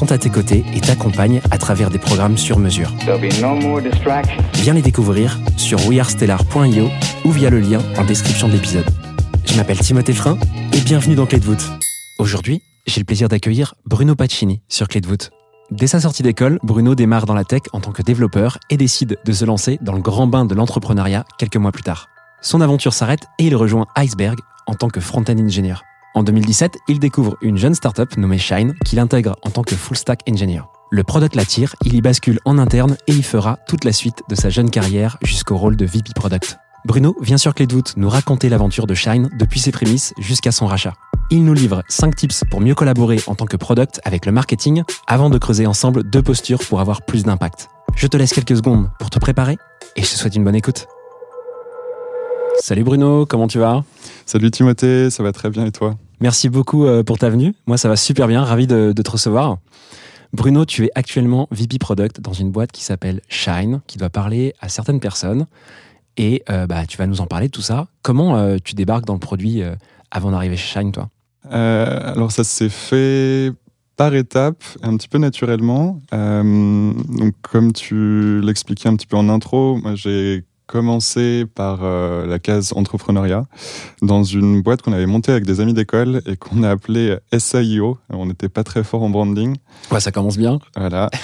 sont à tes côtés et t'accompagnent à travers des programmes sur mesure. No. Viens les découvrir sur wearestellar.io ou via le lien en description de l'épisode. Je m'appelle Timothée Frein et bienvenue dans Clé de voûte. Aujourd'hui, j'ai le plaisir d'accueillir Bruno Pacini sur Clé de voûte. Dès sa sortie d'école, Bruno démarre dans la tech en tant que développeur et décide de se lancer dans le grand bain de l'entrepreneuriat quelques mois plus tard. Son aventure s'arrête et il rejoint Iceberg en tant que front-end engineer. En 2017, il découvre une jeune startup nommée Shine qu'il intègre en tant que full stack engineer. Le product l'attire, il y bascule en interne et y fera toute la suite de sa jeune carrière jusqu'au rôle de VP Product. Bruno vient sur Clé de voûte nous raconter l'aventure de Shine depuis ses prémices jusqu'à son rachat. Il nous livre 5 tips pour mieux collaborer en tant que product avec le marketing avant de creuser ensemble deux postures pour avoir plus d'impact. Je te laisse quelques secondes pour te préparer et je te souhaite une bonne écoute. Salut Bruno, comment tu vas? Salut Timothée, ça va très bien et toi? Merci beaucoup euh, pour ta venue. Moi, ça va super bien. Ravi de, de te recevoir. Bruno, tu es actuellement VP Product dans une boîte qui s'appelle Shine, qui doit parler à certaines personnes. Et euh, bah, tu vas nous en parler de tout ça. Comment euh, tu débarques dans le produit euh, avant d'arriver chez Shine, toi? Alors ça s'est fait par étapes, un petit peu naturellement. Donc comme tu l'expliquais un petit peu en intro, moi j'ai commencé par euh, la case entrepreneuriat dans une boîte qu'on avait montée avec des amis d'école et qu'on a appelée SAIO. On n'était pas très fort en branding. Ouais, ça commence bien. Voilà.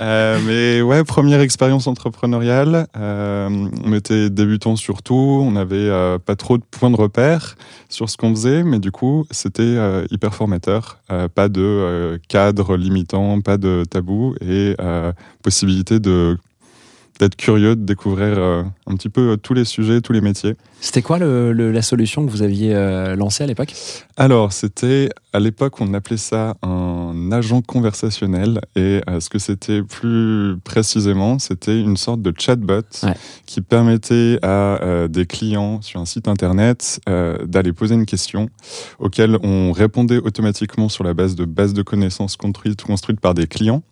Euh, mais ouais, première expérience entrepreneuriale. Euh, on était débutants surtout. On n'avait pas trop de points de repère sur ce qu'on faisait, mais du coup, c'était hyper formateur. Pas de cadre limitant, pas de tabou et possibilité de d'être curieux, de découvrir euh, un petit peu euh, tous les sujets, tous les métiers. C'était quoi le- le- la solution que vous aviez euh, lancée à l'époque? Alors, c'était à l'époque, on appelait ça un agent conversationnel. Et euh, ce que c'était plus précisément, c'était une sorte de chatbot Ouais. qui permettait à des clients sur un site internet d'aller poser une question auquel on répondait automatiquement sur la base de bases de connaissances construites, construites par des clients.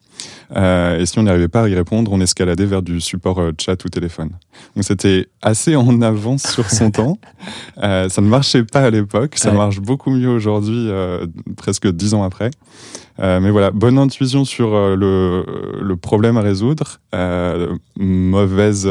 Euh, et si on n'arrivait pas à y répondre, on escaladait vers du support euh, chat ou téléphone. Donc c'était assez en avance sur son temps. Euh, ça ne marchait pas à l'époque, ça Ouais. marche beaucoup mieux aujourd'hui, presque dix ans après. Mais voilà, bonne intuition sur le, le problème à résoudre, mauvaise,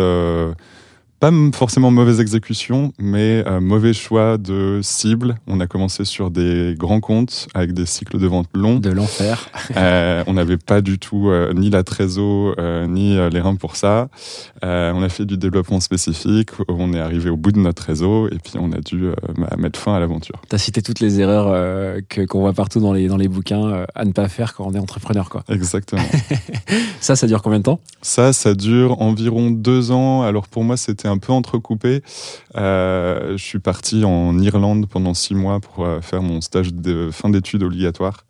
pas forcément mauvaise exécution, mais euh, mauvais choix de cible. On a commencé sur des grands comptes avec des cycles de vente longs. De l'enfer. Euh, on n'avait pas du tout euh, ni la trésor ni les reins pour ça. On a fait du développement spécifique. On est arrivé au bout de notre réseau et puis on a dû mettre fin à l'aventure. Tu as cité toutes les erreurs que- qu'on voit partout dans les, dans les bouquins à ne pas faire quand on est entrepreneur. Quoi. Exactement. Ça, ça dure combien de temps? Ça, ça dure environ deux ans. Alors pour moi, c'était un peu entrecoupé. Euh, je suis parti en Irlande pendant six mois pour euh, faire mon stage de fin d'études obligatoire.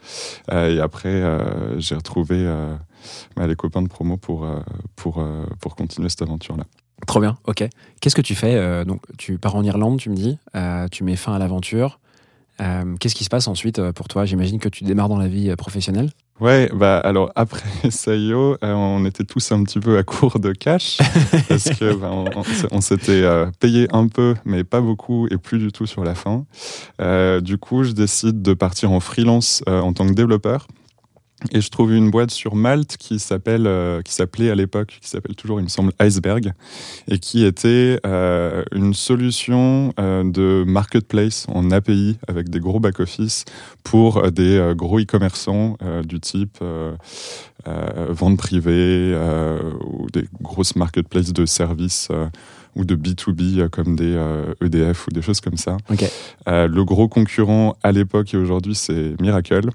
Euh, et après, j'ai retrouvé bah, les copains de promo pour, pour, pour continuer cette aventure-là. Trop bien, ok. Qu'est-ce que tu fais Donc, tu pars en Irlande, tu me dis, tu mets fin à l'aventure. Euh, Qu'est-ce qui se passe ensuite euh, pour toi? J'imagine que tu démarres dans la vie euh, professionnelle. Ouais, bah alors après euh, on était tous un petit peu à court de cash parce que bah, on, on s'est- on s'était euh, payé un peu, mais pas beaucoup et plus du tout sur la fin. Euh, du coup, je décide de partir en freelance en tant que développeur. Et je trouve une boîte sur Malte qui s'appelle, euh, qui s'appelait à l'époque, qui s'appelle toujours, il me semble, Iceberg, et qui était euh, une solution euh, de marketplace en API avec des gros back-office pour euh, des gros e-commerçants du type vente privée ou des grosses marketplaces de services ou de B2B euh, comme des EDF ou des choses comme ça. Le gros concurrent à l'époque et aujourd'hui, c'est Miracle.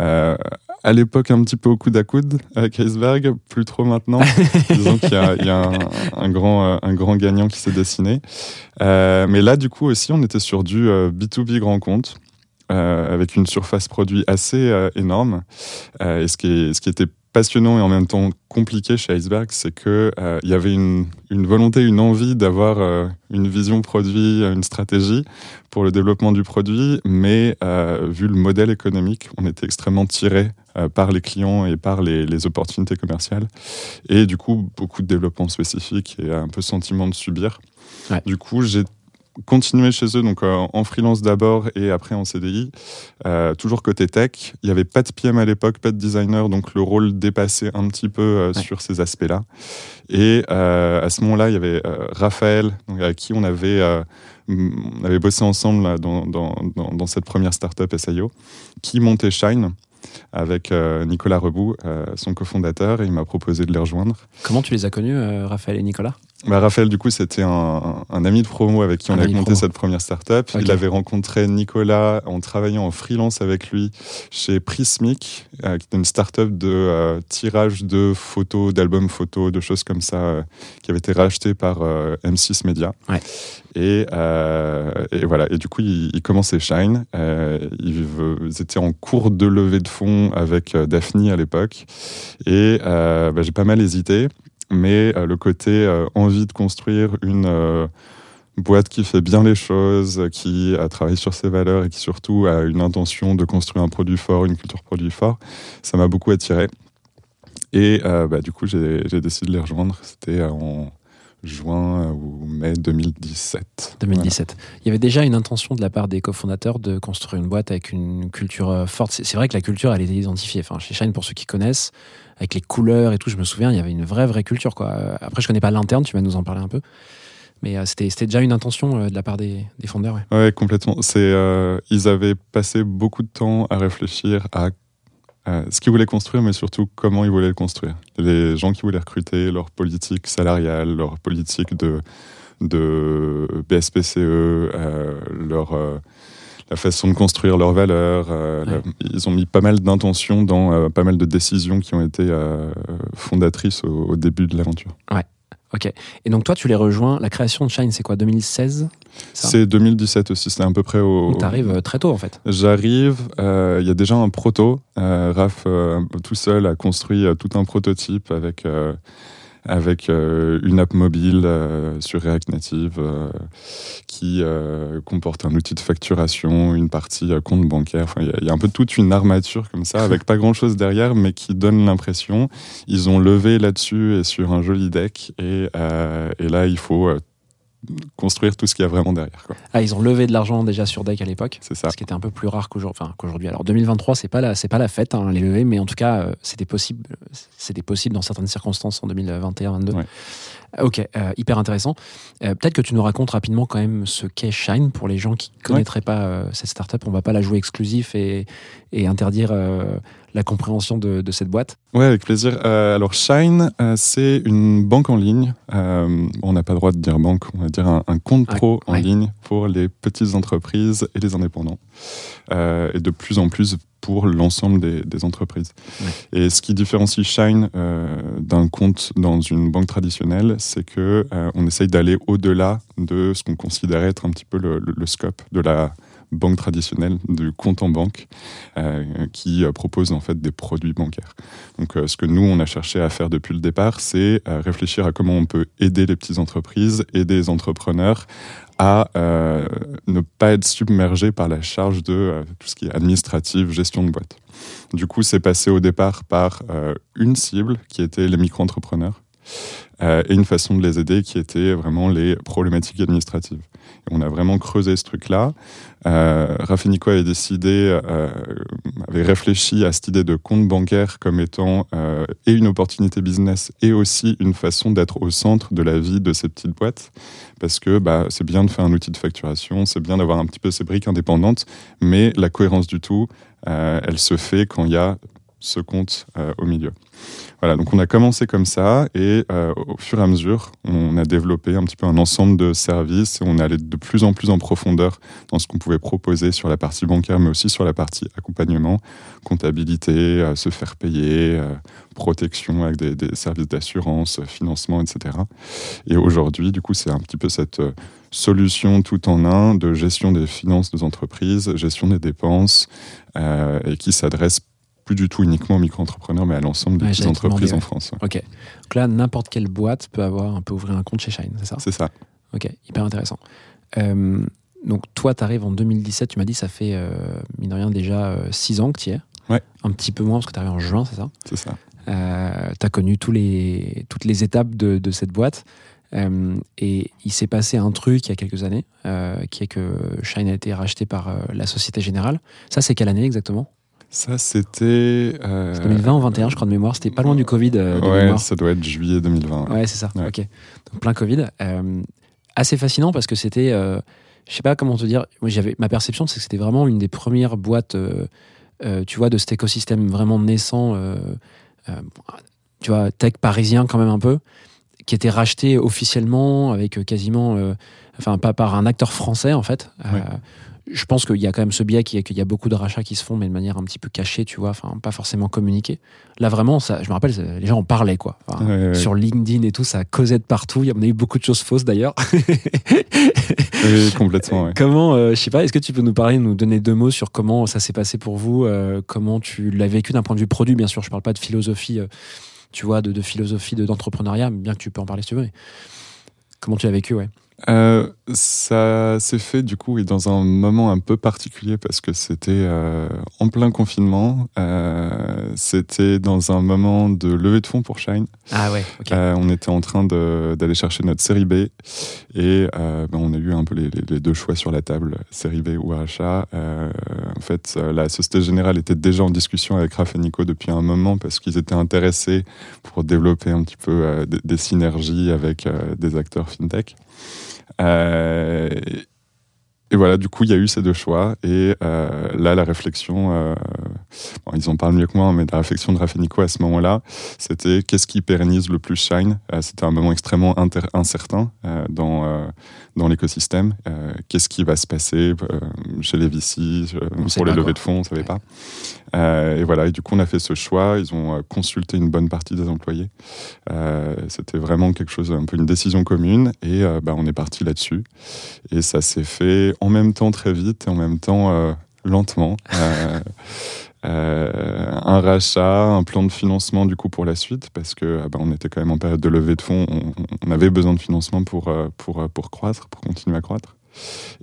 Euh, à l'époque, un petit peu au coude à coude avec Iceberg, plus trop maintenant. Disons qu'il y a, il y a un, un grand, euh, un grand gagnant qui s'est dessiné. Euh, mais là, du coup, aussi, on était sur du euh, B2B grand compte. euh, avec une surface produit assez euh, énorme. Euh, et ce qui, est, ce qui était passionnant et en même temps compliqué chez Iceberg, c'est que euh, y avait une, une volonté, une envie d'avoir euh, une vision produit, une stratégie pour le développement du produit, mais euh, vu le modèle économique, on était extrêmement tiré euh, par les clients et par les, les opportunités commerciales, et du coup beaucoup de développement spécifique et un peu sentiment de subir. Ouais. Du coup, j'ai continué chez eux, donc euh, en freelance d'abord et après en CDI, euh, toujours côté tech. Il n'y avait pas de PM à l'époque, pas de designer, donc le rôle dépassait un petit peu euh, Ouais. sur ces aspects-là. Et à ce moment-là, il y avait Raphaël, donc, avec qui on avait, on avait bossé ensemble là, dans, dans, dans, dans cette première startup SIO, qui montait Shine avec Nicolas Rebout, euh, son cofondateur, et il m'a proposé de les rejoindre. Comment tu les as connus, Raphaël et Nicolas? Bah, Raphaël, du coup, c'était un, un ami de promo avec qui on de monté cette première startup. Ok. Il avait rencontré Nicolas en travaillant en freelance avec lui chez Prismic, euh, qui est une startup de euh, tirage de photos, d'albums photos, de choses comme ça, euh, qui avait été rachetée par euh, M6 Media. Ouais. Et, et voilà. Et du coup, il, il commençait Shine. Ils, ils étaient en cours de levée de fonds avec Daphne à l'époque. Et bah, j'ai pas mal hésité mais euh, le côté euh, envie de construire une euh, boîte qui fait bien les choses, qui a travaillé sur ses valeurs et qui surtout a une intention de construire un produit fort, une culture produit fort, ça m'a beaucoup attiré. Et bah, du coup, j'ai décidé de les rejoindre. C'était en juin ou mai 2017. 2017. Il y avait déjà une intention de la part des cofondateurs de construire une boîte avec une culture forte. C'est vrai que la culture, elle était identifiée. Enfin, chez Shine, pour ceux qui connaissent, avec les couleurs et tout, je me souviens, il y avait une vraie, vraie culture. Quoi. Euh, Après, je connais pas l'interne, tu vas nous en parler un peu. Mais euh, c'était déjà une intention euh, de la part des, des fondeurs. Ouais. Ouais, complètement. Euh, ils avaient passé beaucoup de temps à réfléchir à ce qu'ils voulaient construire, mais surtout comment ils voulaient le construire. Les gens qui voulaient recruter, leur politique salariale, leur politique de, de BSPCE, leur, la façon de construire leurs valeurs. euh, Ouais. la- ils ont mis pas mal d'intentions dans euh, pas mal de décisions qui ont été euh, fondatrices au, au début de l'aventure. Ok. Et donc, toi, tu les rejoins. La création de Shine, c'est quoi 2016 Ça? C'est 2017 aussi, c'est à peu près au, Donc, t'arrives très tôt, en fait. J'arrive, euh, il y a déjà un proto. Euh, Raph, euh, tout seul, a construit tout un prototype avec, avec euh, une app mobile euh, sur React Native euh, qui comporte un outil de facturation, une partie compte bancaire. Il y a- un peu toute une armature comme ça, avec pas grand-chose derrière, mais qui donne l'impression. Ils ont levé là-dessus et sur un joli deck. Et, là, il faut construire tout ce qu'il y a vraiment derrière. quoi. Ah, ils ont levé de l'argent déjà sur Deck à l'époque. C'est ça. Ce qui était un peu plus rare qu'aujourd'hui. Enfin, qu'aujourd'hui. Alors 2023, c'est pas la, c'est pas la fête, hein, les levées, mais en tout cas, euh, c'était possible, c'était possible dans certaines circonstances en 2021-2022. Ouais. Ok, euh, hyper intéressant. Euh, Peut-être que tu nous racontes rapidement quand même ce qu'est Shine pour les gens qui connaîtraient pas euh, cette startup. On va pas la jouer exclusif et, et interdire euh, la compréhension de, de cette boîte. Ouais, avec plaisir. Alors Shine, c'est une banque en ligne. On n'a pas le droit de dire banque, on va dire un, un compte Ouais, pro en ligne pour les petites entreprises et les indépendants. Et de plus en plus pour l'ensemble des, des entreprises. Ouais. Et ce qui différencie Shine euh, d'un compte dans une banque traditionnelle, c'est que euh, on essaye d'aller au-delà de ce qu'on considérait être un petit peu le, le- le scope de la banque traditionnelle, du compte en banque, euh, qui propose en fait des produits bancaires. Donc, euh, ce que nous, on a cherché à faire depuis le départ, c'est euh, réfléchir à comment on peut aider les petites entreprises, aider les entrepreneurs à euh, ne pas être submergés par la charge de euh, tout ce qui est administratif, gestion de boîte. Du coup, c'est passé au départ par euh, une cible qui était les micro-entrepreneurs euh, et une façon de les aider qui était vraiment les problématiques administratives. On a vraiment creusé ce truc-là. Euh, Raph et Nico avaient décidé, euh, avaient réfléchi à cette idée de compte bancaire comme étant euh, et une opportunité business et aussi une façon d'être au centre de la vie de ces petites boîtes. Parce que bah, c'est bien de faire un outil de facturation, c'est bien d'avoir un petit peu ces briques indépendantes, mais la cohérence du tout, elle se fait quand il y a ce compte euh, au milieu. Voilà, donc on a commencé comme ça et euh, au fur et à mesure, on a développé un petit peu un ensemble de services et on allait de plus en plus en profondeur dans ce qu'on pouvait proposer sur la partie bancaire, mais aussi sur la partie accompagnement, comptabilité, euh, se faire payer, protection avec des, services d'assurance, financement, etc. Et aujourd'hui, du coup, c'est un petit peu cette solution tout en un de gestion des finances des entreprises, gestion des dépenses, et qui s'adresse plus du tout uniquement aux micro-entrepreneurs, mais à l'ensemble des Ouais, petites entreprises en France. Ok. Donc là, n'importe quelle boîte peut avoir, peut ouvrir un compte chez Shine, c'est ça? C'est ça. Ok, hyper intéressant. Euh, donc toi, tu arrives en 2017, tu m'as dit, ça fait, euh, mine de rien, déjà 6 ans que tu y es. Ouais. Un petit peu moins, parce que tu arrives en juin, c'est ça? C'est ça. tu as connu tous les, toutes les étapes de, de cette boîte. Euh, et il s'est passé un truc il y a quelques années, euh, qui est que Shine a été racheté par euh, la Société Générale. Ça, c'est quelle année exactement? Ça, c'était. euh, C'est 2020 ou 21, je crois, de mémoire. C'était pas loin du Covid euh, de ouais, mémoire. ça doit être juillet 2020. Ouais, c'est ça. Ouais. Ok. Donc plein Covid. Euh, assez fascinant parce que c'était, euh, je sais pas comment te dire. Moi, j'avais ma perception, c'est que c'était vraiment une des premières boîtes, tu vois, de cet écosystème vraiment naissant. tu vois, tech parisien quand même un peu, qui était racheté officiellement avec quasiment, enfin pas par un acteur français en fait. Ouais. Je pense qu'il y a quand même ce biais qu'il y a beaucoup de rachats qui se font, mais de manière un petit peu cachée, tu vois, enfin pas forcément communiquée. Là vraiment, ça, je me rappelle, les gens en parlaient quoi. Enfin, Ouais, ouais. Sur LinkedIn et tout, ça causait de partout. Il y en a eu beaucoup de choses fausses d'ailleurs. Oui, complètement. ouais. comment, euh, je sais pas, est-ce que tu peux nous parler, nous donner deux mots sur comment ça s'est passé pour vous, euh, comment tu l'as vécu d'un point de vue produit, bien sûr. Je parle pas de philosophie, euh, tu vois, de, de philosophie de- d'entrepreneuriat, bien que tu peux en parler si tu veux. mais comment tu l'as vécu, ouais? Euh, ça s'est fait du coup dans un moment un peu particulier parce que c'était euh, en plein confinement. Euh, c'était dans un moment de levée de fonds pour Shine. Ah ouais, on était en train d'aller chercher notre série B et ben, on a eu un peu les, les- les deux choix sur la table, série B ou rachat. En fait, la Société Générale était déjà en discussion avec Raph et Nico depuis un moment parce qu'ils étaient intéressés pour développer un petit peu des, des synergies avec des acteurs fintech. Euh, et voilà, du coup, il y a eu ces deux choix. Et euh, là, la réflexion, euh, bon, ils en parlent mieux que moi, mais la réflexion de Raph et Nico à ce moment-là, c'était qu'est-ce qui pérennise le plus Shine? Euh, C'était un moment extrêmement incertain dans, dans l'écosystème. Qu'est-ce qui va se passer chez les VC, pour les levées de fonds, on ne savait Ouais. pas. Et voilà, et du coup, on a fait ce choix. Ils ont consulté une bonne partie des employés. C'était vraiment quelque chose, un peu une décision commune. Et bah, on est parti là-dessus. Et ça s'est fait en même temps très vite et en même temps euh, lentement. Euh, euh, un rachat, un plan de financement du coup pour la suite parce que ah bah, on était quand même en période de levée de fonds, on, avait besoin de financement pour croître, pour continuer à croître.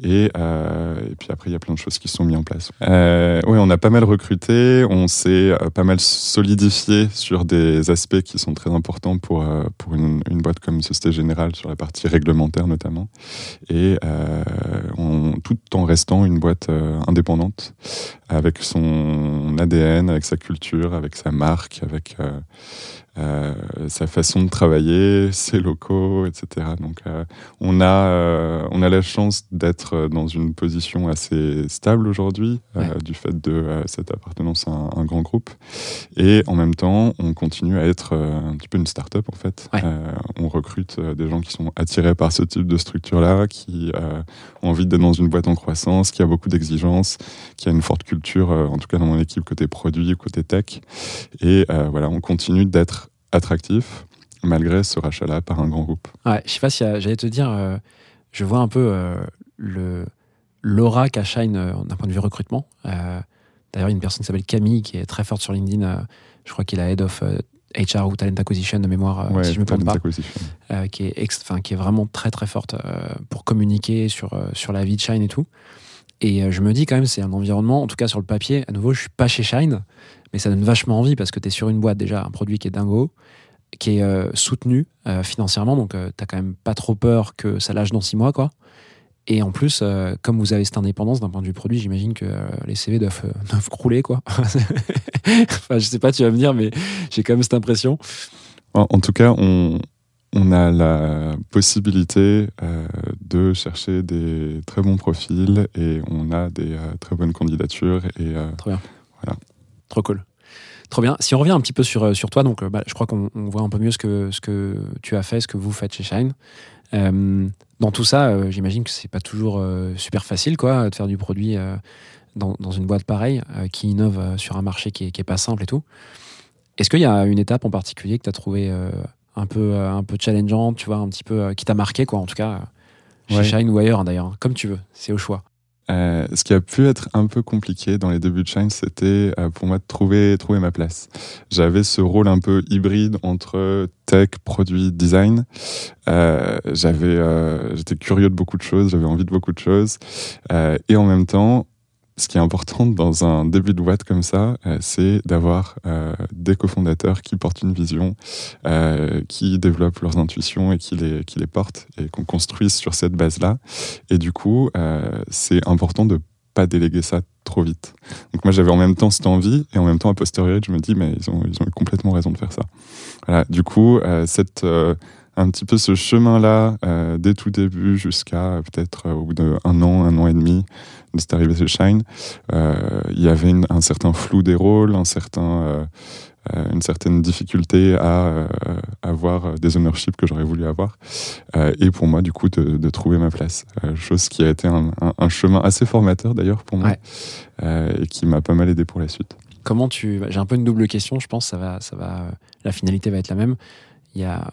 Et, euh, et puis après, il y a plein de choses qui sont mises en place. Euh, oui, on a pas mal recruté, on s'est euh, pas mal solidifié sur des aspects qui sont très importants pour, pour une, boîte comme Société Générale, sur la partie réglementaire notamment, et tout en restant une boîte indépendante, avec son ADN, avec sa culture, avec sa marque, avec euh, sa façon de travailler, ses locaux, etc. Donc euh, on, a, euh, on a la chance d'être dans une position assez stable aujourd'hui, Ouais. du fait de cette appartenance à un, un grand groupe. Et en même temps, on continue à être un petit peu une start-up en fait. Ouais. On recrute des gens qui sont attirés par ce type de structure-là, qui ont envie d'être dans une boîte en croissance, qui a beaucoup d'exigences, qui a une forte culture, en tout cas dans mon équipe, côté produit, côté tech. Et voilà, on continue d'être attractif malgré ce rachat-là par un grand groupe. Ouais, je sais pas si j'allais te dire, euh, je vois un peu euh, le l'aura qu'a Shine euh, d'un point de vue recrutement. D'ailleurs, il y a une personne qui s'appelle Camille qui est très forte sur LinkedIn. je crois qu'il est head of HR ou talent acquisition de mémoire, euh, si je me trompe pas, qui est ex- qui est vraiment très très forte pour communiquer sur sur la vie de Shine et tout. Et euh, je me dis quand même, c'est un environnement, en tout cas sur le papier. À nouveau, je suis pas chez Shine, mais ça donne vachement envie parce que tu es sur une boîte déjà, un produit qui est dingo, qui est euh, soutenu euh, financièrement, donc euh, t'as quand même pas trop peur que ça lâche dans six mois, quoi. Et en plus, comme vous avez cette indépendance d'un point de vue produit, j'imagine que les CV doivent, doivent crouler, quoi. enfin, je sais pas, tu vas me dire, mais j'ai quand même cette impression. En tout cas, on, on a la possibilité euh, de chercher des très bons profils et on a des euh, très bonnes candidatures. Et, euh, Trop bien. Voilà. Trop cool. Trop bien. Si on revient un petit peu sur, euh, sur toi, donc bah, je crois qu'on on voit un peu mieux ce que, ce que tu as fait, ce que vous faites chez Shine. Dans tout ça, j'imagine que c'est pas toujours super facile quoi, de faire du produit dans, dans une boîte pareille qui innove sur un marché qui est, qui est pas simple et tout. Est-ce qu'il y a une étape en particulier que tu as trouvé un, peu, euh, un peu challengeante, tu vois, un petit peu euh, qui t'a marqué quoi, en tout cas, euh, chez Ouais. Shine ou ailleurs hein, d'ailleurs, comme tu veux, c'est au choix. Euh, ce qui a pu être un peu compliqué dans les débuts de Shine, c'était euh, pour moi de trouver, trouver ma place. J'avais ce rôle un peu hybride entre tech, produit, design. Euh, j'avais, j'étais curieux de beaucoup de choses, j'avais envie de beaucoup de choses. Et en même temps, ce qui est important dans un début de boîte comme ça, euh, c'est d'avoir euh, des cofondateurs qui portent une vision, euh, qui développent leurs intuitions et qui les, portent et qu'on construise sur cette base-là. Et du coup, c'est important de pas déléguer ça trop vite. Donc moi, j'avais en même temps cette envie et en même temps, a posteriori, je me dis, mais ils ont, eu complètement raison de faire ça. Voilà. Du coup, euh, cette, un petit peu ce chemin-là, euh, dès tout début jusqu'à peut-être au bout d'un an, un an et demi de cette arrivée chez Shine, euh, il y avait une- un certain flou des rôles, un certain, euh, euh, une certaine difficulté à euh, avoir des ownerships que j'aurais voulu avoir. Euh, et pour moi, du coup, de, de trouver ma place. Euh, chose qui a été un, un- un chemin assez formateur d'ailleurs pour moi Ouais. et qui m'a pas mal aidé pour la suite. Comment tu. J'ai un peu une double question, je pense, ça va, ça va, la finalité va être la même. Il y a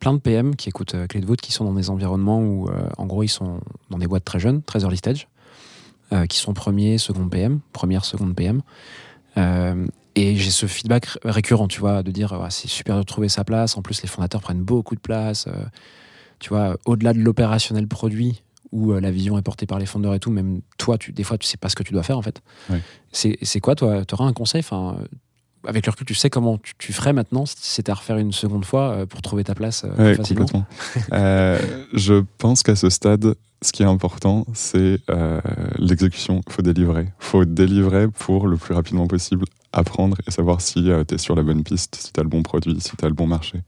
plein de PM qui écoutent Clé de voûte qui sont dans des environnements où, en gros, ils sont dans des boîtes très jeunes, très early stage, euh, qui sont premier, second PM, première, seconde PM. Euh, et j'ai ce feedback récurrent, tu vois, de dire Ouais, c'est super de trouver sa place. En plus, les fondateurs prennent beaucoup de place. euh, tu vois, au-delà de l'opérationnel produit où la vision est portée par les fondeurs et tout, même toi, tu, des fois, tu sais pas ce que tu dois faire en fait. C'est quoi, toi Tu auras un conseil enfin, Avec le recul, tu sais comment tu, tu ferais maintenant si c'était à refaire une seconde fois pour trouver ta place Ouais, facilement complètement. Euh, je pense qu'à ce stade, ce qui est important, c'est euh, l'exécution. Faut délivrer. Il faut délivrer pour le plus rapidement possible apprendre et savoir si tu es sur la bonne piste, si tu as le bon produit, si tu as le bon marché.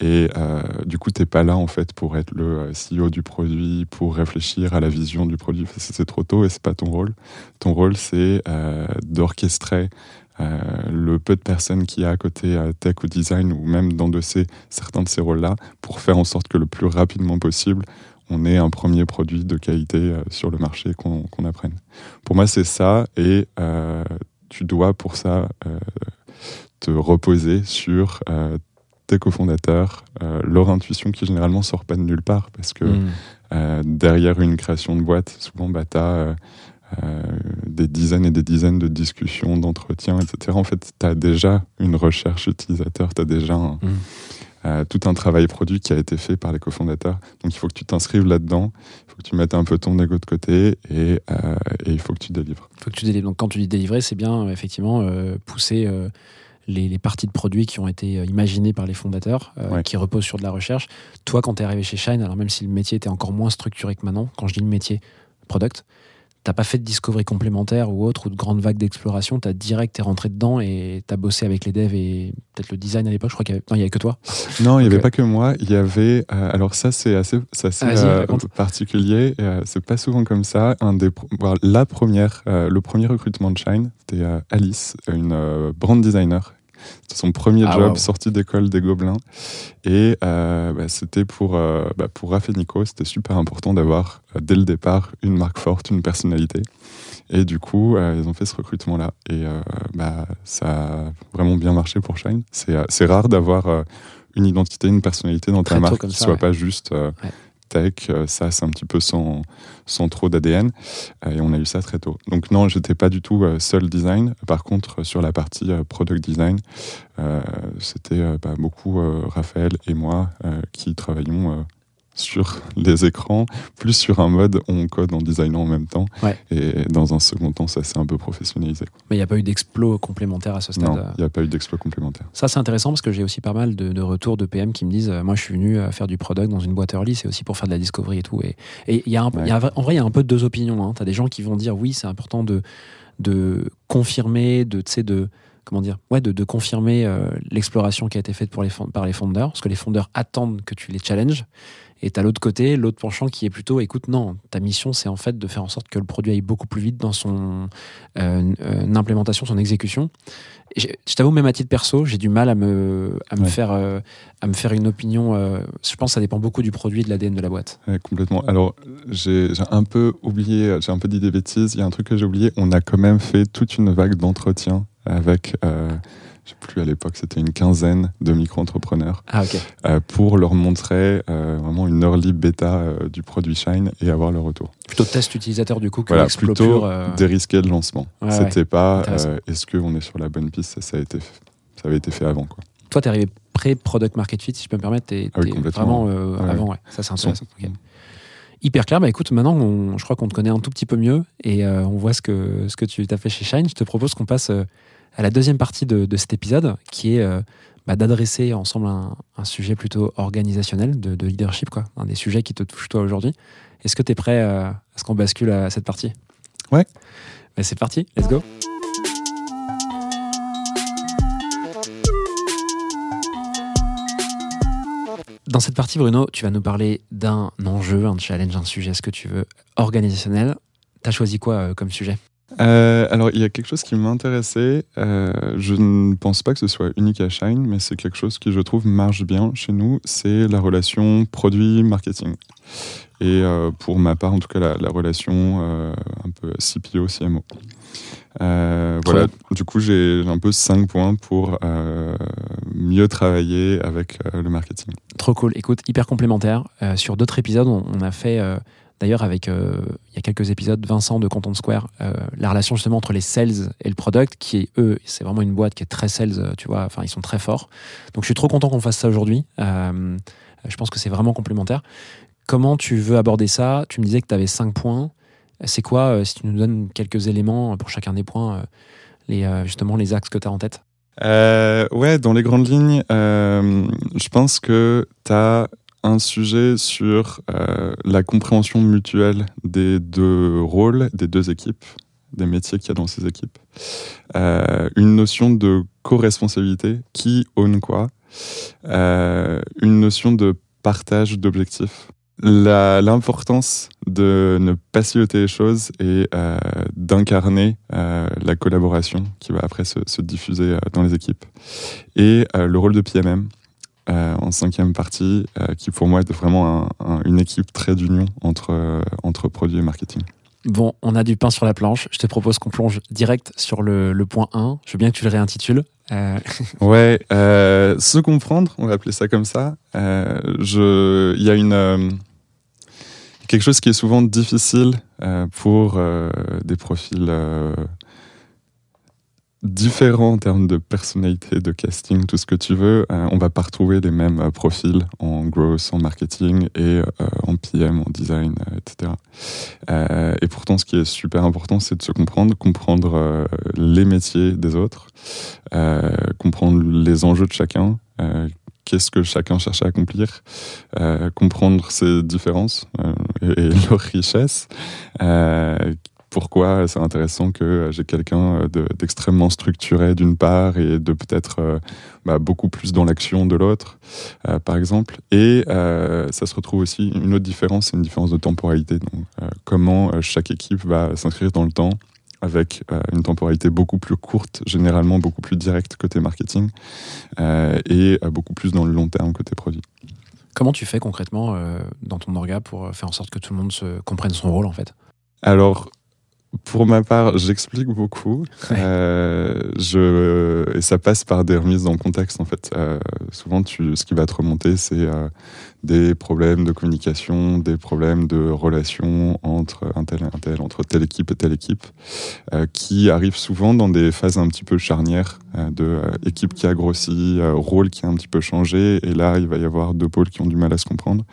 Et euh, du coup, tu n'es pas là en fait pour être le euh, CEO du produit, pour réfléchir à la vision du produit. C'est trop tôt et c'est pas ton rôle. Ton rôle, c'est euh, d'orchestrer euh, le peu de personnes qu'il y a à côté euh, tech ou design ou même d'endosser certains de ces rôles-là pour faire en sorte que le plus rapidement possible, on ait un premier produit de qualité euh, sur le marché qu'on apprenne. Pour moi, c'est ça et euh, tu dois pour ça euh, te reposer sur euh, tes cofondateurs, leur intuition qui généralement sort pas de nulle part parce que Mm. euh, derrière une création de boîte, souvent, bah, tu as des dizaines et des dizaines de discussions, d'entretiens, etc. En fait, tu as déjà une recherche utilisateur, tu as déjà un- Mm. Euh, tout un travail produit qui a été fait par les cofondateurs. Donc, il faut que tu t'inscrives là-dedans, il faut que tu mettes un peu ton ego de côté et, euh, et il faut que tu délivres. Faut que tu délivres. Donc, quand tu dis délivrer, c'est bien, euh, effectivement, euh, pousser les, les parties de produits qui ont été imaginées par les fondateurs, Ouais. qui reposent sur de la recherche. Toi, quand tu es arrivé chez Shine, alors même si le métier était encore moins structuré que maintenant, quand je dis le métier, product, t'as pas fait de discovery complémentaire ou autre, ou de grande vague d'exploration, t'as direct, t'es rentré dedans et t'as bossé avec les devs et peut-être le design à l'époque, je crois qu'il y avait, non, il y avait que toi. Non, il n'y avait pas que moi. Il y avait. euh, alors ça, c'est assez, c'est assez Ah, euh, particulier. Euh, c'est pas souvent comme ça. Un des, la première, euh, le premier recrutement de Shine, c'était Alice, une brand designer. C'était son premier Ah, job, sorti d'école des Gobelins. Et euh, bah, c'était pour, euh, bah, pour Raph et Nico, c'était super important d'avoir, euh, dès le départ, une marque forte, une personnalité. Et du coup, euh, ils ont fait ce recrutement-là. Et bah, ça a vraiment bien marché pour Shine. C'est rare d'avoir une identité, une personnalité dans ta marque qui ça, soit ouais. pas juste Ouais. Tech. euh, ça, c'est un petit peu sans, sans trop d'ADN. Euh, et on a eu ça très tôt. Donc non, j'étais pas du tout euh, seul design. Par contre, sur la partie euh, product design, euh, c'était euh, bah, beaucoup euh, Raphaël et moi euh, qui travaillions euh, sur les écrans, plus sur un mode où on code en designant en même temps. Ouais. Et dans un second temps, ça s'est un peu professionnalisé. quoi. Mais il n'y a pas eu d'explo complémentaire à ce stade. Non, il n'y a pas eu d'exploit complémentaire. Ça, c'est intéressant parce que j'ai aussi pas mal de, de retours de PM qui me disent euh, Moi, je suis venu euh, faire du product dans une boîte early, c'est aussi pour faire de la discovery et tout. Et et il y a un peu- il y a un- en vrai, il y a un peu deux opinions. Tu as des gens qui vont dire Oui, c'est important de, de confirmer, de, comment dire, ouais, de, de confirmer euh, l'exploration qui a été faite pour les par les fondeurs, parce que les fondeurs attendent que tu les challenges. Et t'as l'autre côté, l'autre penchant qui est plutôt, écoute, non, ta mission, c'est en fait de faire en sorte que le produit aille beaucoup plus vite dans son euh, euh, implémentation, son exécution. Je t'avoue, même à titre perso, j'ai du mal à me, à me Ouais. faire, euh, à me faire une opinion. euh, je pense que ça dépend beaucoup du produit et de l'ADN de la boîte. Ouais, complètement. Alors, j'ai un peu oublié, j'ai un peu dit des bêtises. Il y a un truc que j'ai oublié. On a quand même fait toute une vague d'entretiens avec, je sais plus à l'époque, c'était une quinzaine de micro-entrepreneurs Ah, euh, pour leur montrer euh, vraiment une early bêta euh, du produit Shine et avoir le retour. Plutôt test utilisateur du coup que Voilà, plutôt pur, euh, dérisqué de lancement. Ouais, C'était pas est-ce qu'on est sur la bonne piste, ça, ça a été, ça avait été fait avant. Quoi. Toi, t'es arrivé pré-product market fit, si je peux me permettre. T'es Ah oui, t'es complètement. vraiment Ouais. avant. Ça, c'est intéressant. Ouais. Hyper clair. Bah écoute, maintenant, on- je crois qu'on te connaît un tout petit peu mieux et euh, on voit ce que, ce que tu as fait chez Shine. Je te propose qu'on passe euh, à la deuxième partie de, de cet épisode qui est euh, bah, d'adresser ensemble un, un sujet plutôt organisationnel, de, de leadership, quoi. Un des sujets qui te touchent toi aujourd'hui. Est-ce que tu es prêt à ce qu'on bascule à cette partie? Ouais. Bah, c'est parti, let's go. Dans cette partie, Bruno, tu vas nous parler d'un enjeu, un challenge, un sujet, ce que tu veux, organisationnel? T'as choisi quoi euh, comme sujet? Euh, alors, il y a quelque chose qui m'intéressait. Euh, je ne pense pas que ce soit unique à Shine, mais c'est quelque chose qui, je trouve, marche bien chez nous. C'est la relation produit-marketing. Et euh, pour ma part, en tout cas, la, la relation euh, un peu CPO-CMO. Euh, Trop voilà, du coup, j'ai un peu cinq points pour euh, mieux travailler avec euh, le marketing. Trop cool. Écoute, hyper complémentaire. Euh, sur d'autres épisodes, on, on a fait, euh, d'ailleurs, avec euh, il y a quelques épisodes, Vincent de Content Square, euh, la relation justement entre les sales et le product, qui est eux, c'est vraiment une boîte qui est très sales, euh, tu vois. Enfin, ils sont très forts. Donc, je suis trop content qu'on fasse ça aujourd'hui. Euh, je pense que c'est vraiment complémentaire. Comment tu veux aborder ça? Tu me disais que tu avais cinq points. C'est quoi, euh, si tu nous donnes quelques éléments pour chacun des points, euh, les, euh, justement les axes que tu as en tête? Euh, ouais, dans les grandes lignes, euh, je pense que tu as un sujet sur euh, la compréhension mutuelle des deux rôles, des deux équipes, des métiers qu'il y a dans ces équipes. Euh, une notion de co-responsabilité, qui own quoi. Euh, une notion de partage d'objectifs. L'importance de ne pas siloter les choses et euh, d'incarner euh, la collaboration qui va après se, se diffuser euh, dans les équipes. Et le rôle de PMM en cinquième partie, qui pour moi est vraiment un- un- une équipe très d'union entre, entre produit et marketing. Bon, on a du pain sur la planche. Je te propose qu'on plonge direct sur le, le point 1. Je veux bien que tu le réintitules. Euh, Ouais, euh, se comprendre, on va appeler ça comme ça. Euh, il y a une euh, quelque chose qui est souvent difficile pour des profils différents en termes de personnalité, de casting, tout ce que tu veux. Euh, on va pas retrouver les mêmes euh, profils en growth, en marketing et euh, en PM, en design, euh, etc. Et pourtant, ce qui est super important, c'est de se comprendre, comprendre les métiers des autres, comprendre les enjeux de chacun, qu'est-ce que chacun cherche à accomplir, comprendre ses différences et, et leurs richesses. Euh, pourquoi c'est intéressant que j'ai quelqu'un de- d'extrêmement structuré d'une part et de peut-être euh, bah, beaucoup plus dans l'action de l'autre, euh, par exemple. Et euh, ça se retrouve aussi, une autre différence, c'est une différence de temporalité. Donc, euh, comment euh, chaque équipe va s'inscrire dans le temps avec euh, une temporalité beaucoup plus courte, généralement beaucoup plus directe côté marketing, euh, et euh, beaucoup plus dans le long terme côté produit. comment tu fais concrètement euh, dans ton orga pour faire en sorte que tout le monde se comprenne son rôle en fait? Alors, pour ma part, j'explique beaucoup. Ouais. Euh, je, et ça passe par des remises dans le contexte, en fait. Euh, souvent, tu, ce qui va te remonter, c'est euh, des problèmes de communication, des problèmes de relations entre un tel et un tel, entre telle équipe et telle équipe, qui arrivent souvent dans des phases un petit peu charnières de équipe qui a grossi, rôle qui a un petit peu changé, et là, il va y avoir deux pôles qui ont du mal à se comprendre.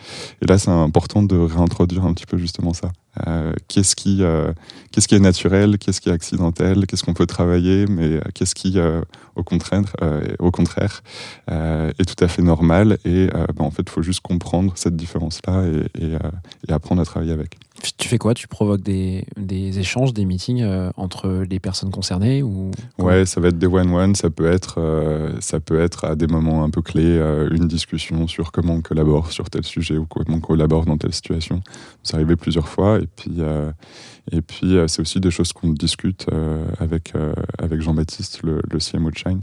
Et là, c'est important de réintroduire un petit peu justement ça. Euh, qu'est-ce qui, euh, qu'est-ce qui est naturel, qu'est-ce qui est accidentel, qu'est-ce qu'on peut travailler, mais euh, qu'est-ce qui, euh, au contraire, euh, au est tout à fait normal. Et bah, en fait, il faut juste comprendre cette différence-là et, et, et apprendre à travailler avec. Tu fais quoi? Tu provoques des, échanges, des meetings euh, entre les personnes concernées ou Ouais, ça va être des one-one, ça peut être, euh, ça peut être à des moments un peu clés, euh, une discussion sur comment on collabore sur tel sujet ou comment on collabore dans telle situation. C'est arrivé plusieurs fois et puis, et puis c'est aussi des choses qu'on discute avec, avec Jean-Baptiste, le, CMO de Shine,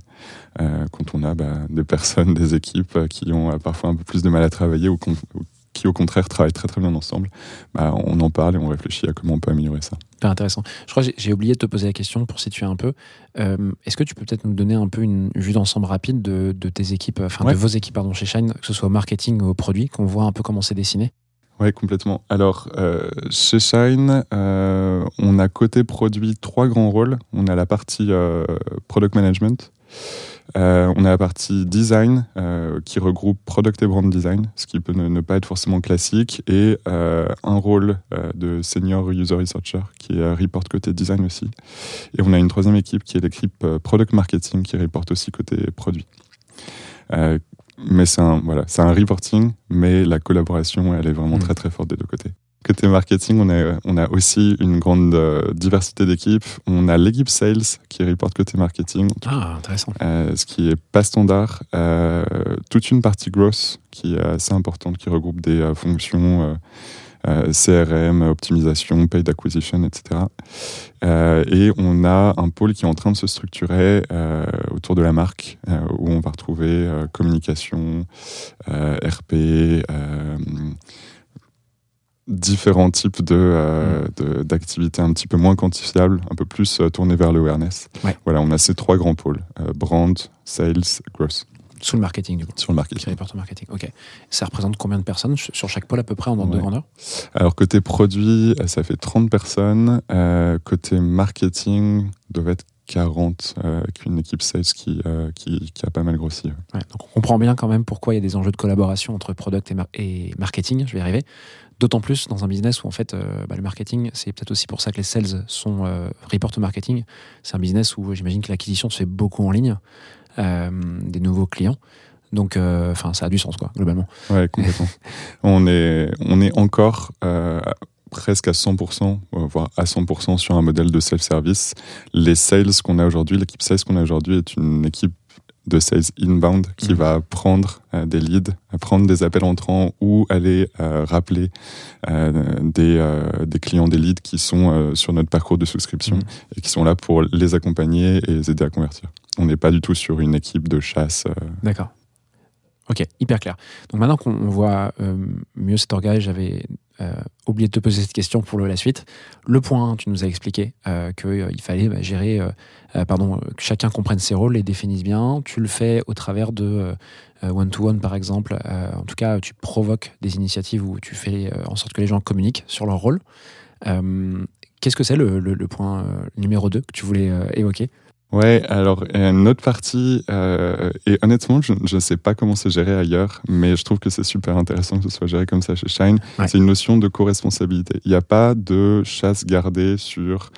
quand on a bah, des personnes, des équipes qui ont parfois un peu plus de mal à travailler ou ou qui au contraire travaillent très très bien ensemble, bah, on en parle et on réfléchit à comment on peut améliorer ça. Super intéressant. Je crois que j'ai- oublié de te poser la question pour situer un peu. Euh, Est-ce que tu peux peut-être nous donner un peu une vue d'ensemble rapide de, de tes équipes, enfin Ouais. de vos équipes pardon, chez Shine, que ce soit au marketing ou au produit, qu'on voit un peu comment c'est dessiné? Oui, complètement. Alors, euh, chez Shine, euh, on a côté produit trois grands rôles. On a la partie euh, product management, euh, on a la partie design euh, qui regroupe product et brand design, ce qui peut ne, ne pas être forcément classique, et euh, un rôle de senior user researcher qui euh, report côté design aussi. Et on a une troisième équipe qui est l'équipe product marketing qui reporte aussi côté produit. Mais c'est un, voilà, un reporting, mais la collaboration, elle est vraiment Mm. très très forte des deux côtés. Côté marketing, on a, on a aussi une grande euh, diversité d'équipes. On a l'équipe sales qui reporte côté marketing, Ah, intéressant. euh, ce qui est pas standard. Euh, toute une partie growth qui est assez importante, qui regroupe des fonctions CRM, optimisation, paid acquisition, etc. Et on a un pôle qui est en train de se structurer autour de la marque, où on va retrouver communication, RP, différents types de, euh, de- d'activités un petit peu moins quantifiables, un peu plus euh, tournées vers le awareness. Ouais. Voilà, on a ces trois grands pôles, euh, brand, sales, growth, Sous le marketing, du coup. sur le Qui marketing. au marketing. Ok. Ça représente combien de personnes sur chaque pôle à peu près en ordre de grandeur? Alors côté produit, ça fait 30 personnes. Euh, côté marketing, doit être 40 euh, avec une équipe sales qui, euh, qui, qui a pas mal grossi. ouais. Ouais, donc on comprend bien quand même pourquoi il y a des enjeux de collaboration entre product et, mar- et marketing, je vais y arriver. D'autant plus dans un business où en fait euh, bah, le marketing, c'est peut-être aussi pour ça que les sales sont euh, report au marketing. C'est un business où j'imagine que l'acquisition se fait beaucoup en ligne, euh, des nouveaux clients. Donc, enfin, ça a du sens quoi, globalement. Ouais, complètement. on, est, on est encore presque à 100%, euh, voire à 100% sur un modèle de self-service. Les sales qu'on a aujourd'hui, l'équipe sales qu'on a aujourd'hui est une équipe de sales inbound qui Mhm. va prendre euh, des leads, euh, prendre des appels entrants ou aller euh, rappeler euh, des, des clients des leads qui sont sur notre parcours de souscription Mhm. et qui sont là pour les accompagner et les aider à convertir. On n'est pas du tout sur une équipe de chasse. D'accord. Ok, hyper clair. Donc maintenant qu'on voit mieux cet organe, j'avais euh, oublié de te poser cette question pour la suite. Le point, 1, tu nous as expliqué euh, qu'il fallait bah, gérer, euh, euh, pardon, euh, que chacun comprenne ses rôles, les définisse bien. Tu le fais au travers de euh, euh, one-to-one, par exemple. Euh, en tout cas, tu provoques des initiatives où tu fais euh, en sorte que les gens communiquent sur leur rôle. Euh, Qu'est-ce que c'est le, le- point euh, numéro 2 que tu voulais euh, évoquer? Ouais, alors une autre partie, euh, et honnêtement, je ne sais pas comment c'est géré ailleurs, mais je trouve que c'est super intéressant que ce soit géré comme ça chez Shine. Ouais. C'est une notion de co-responsabilité. Il n'y a pas de chasse gardée sur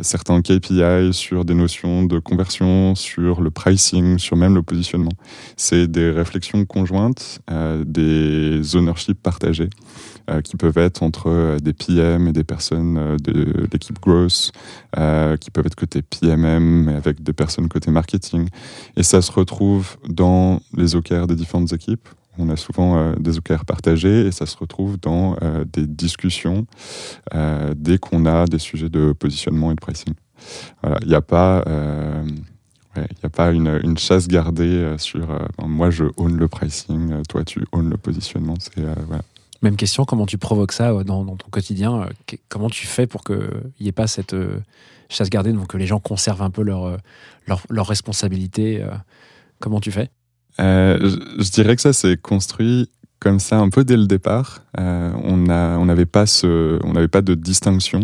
certains KPI, sur des notions de conversion, sur le pricing, sur même le positionnement. C'est des réflexions conjointes, euh, des ownerships partagés, euh, qui peuvent être entre euh, des PM et des personnes euh, de l'équipe growth, euh, qui peuvent être côté PMM, avec des personnes côté marketing. Et ça se retrouve dans les OKR des différentes équipes. On a souvent euh, des OKR partagés et ça se retrouve dans euh, des discussions euh, dès qu'on a des sujets de positionnement et de pricing. Il n'y a pas, il y a pas une, chasse gardée sur moi je own le pricing, toi tu own le positionnement. Même question, comment tu provoques ça dans, ton quotidien Comment tu fais pour qu'il n'y ait pas cette chasse gardée, donc que les gens conservent un peu leur, euh, leur, leur responsabilité euh, Comment tu fais? Euh, je, dirais que ça s'est construit comme ça un peu dès le départ. Euh, on a, on n'avait pas ce, on n'avait pas de distinction.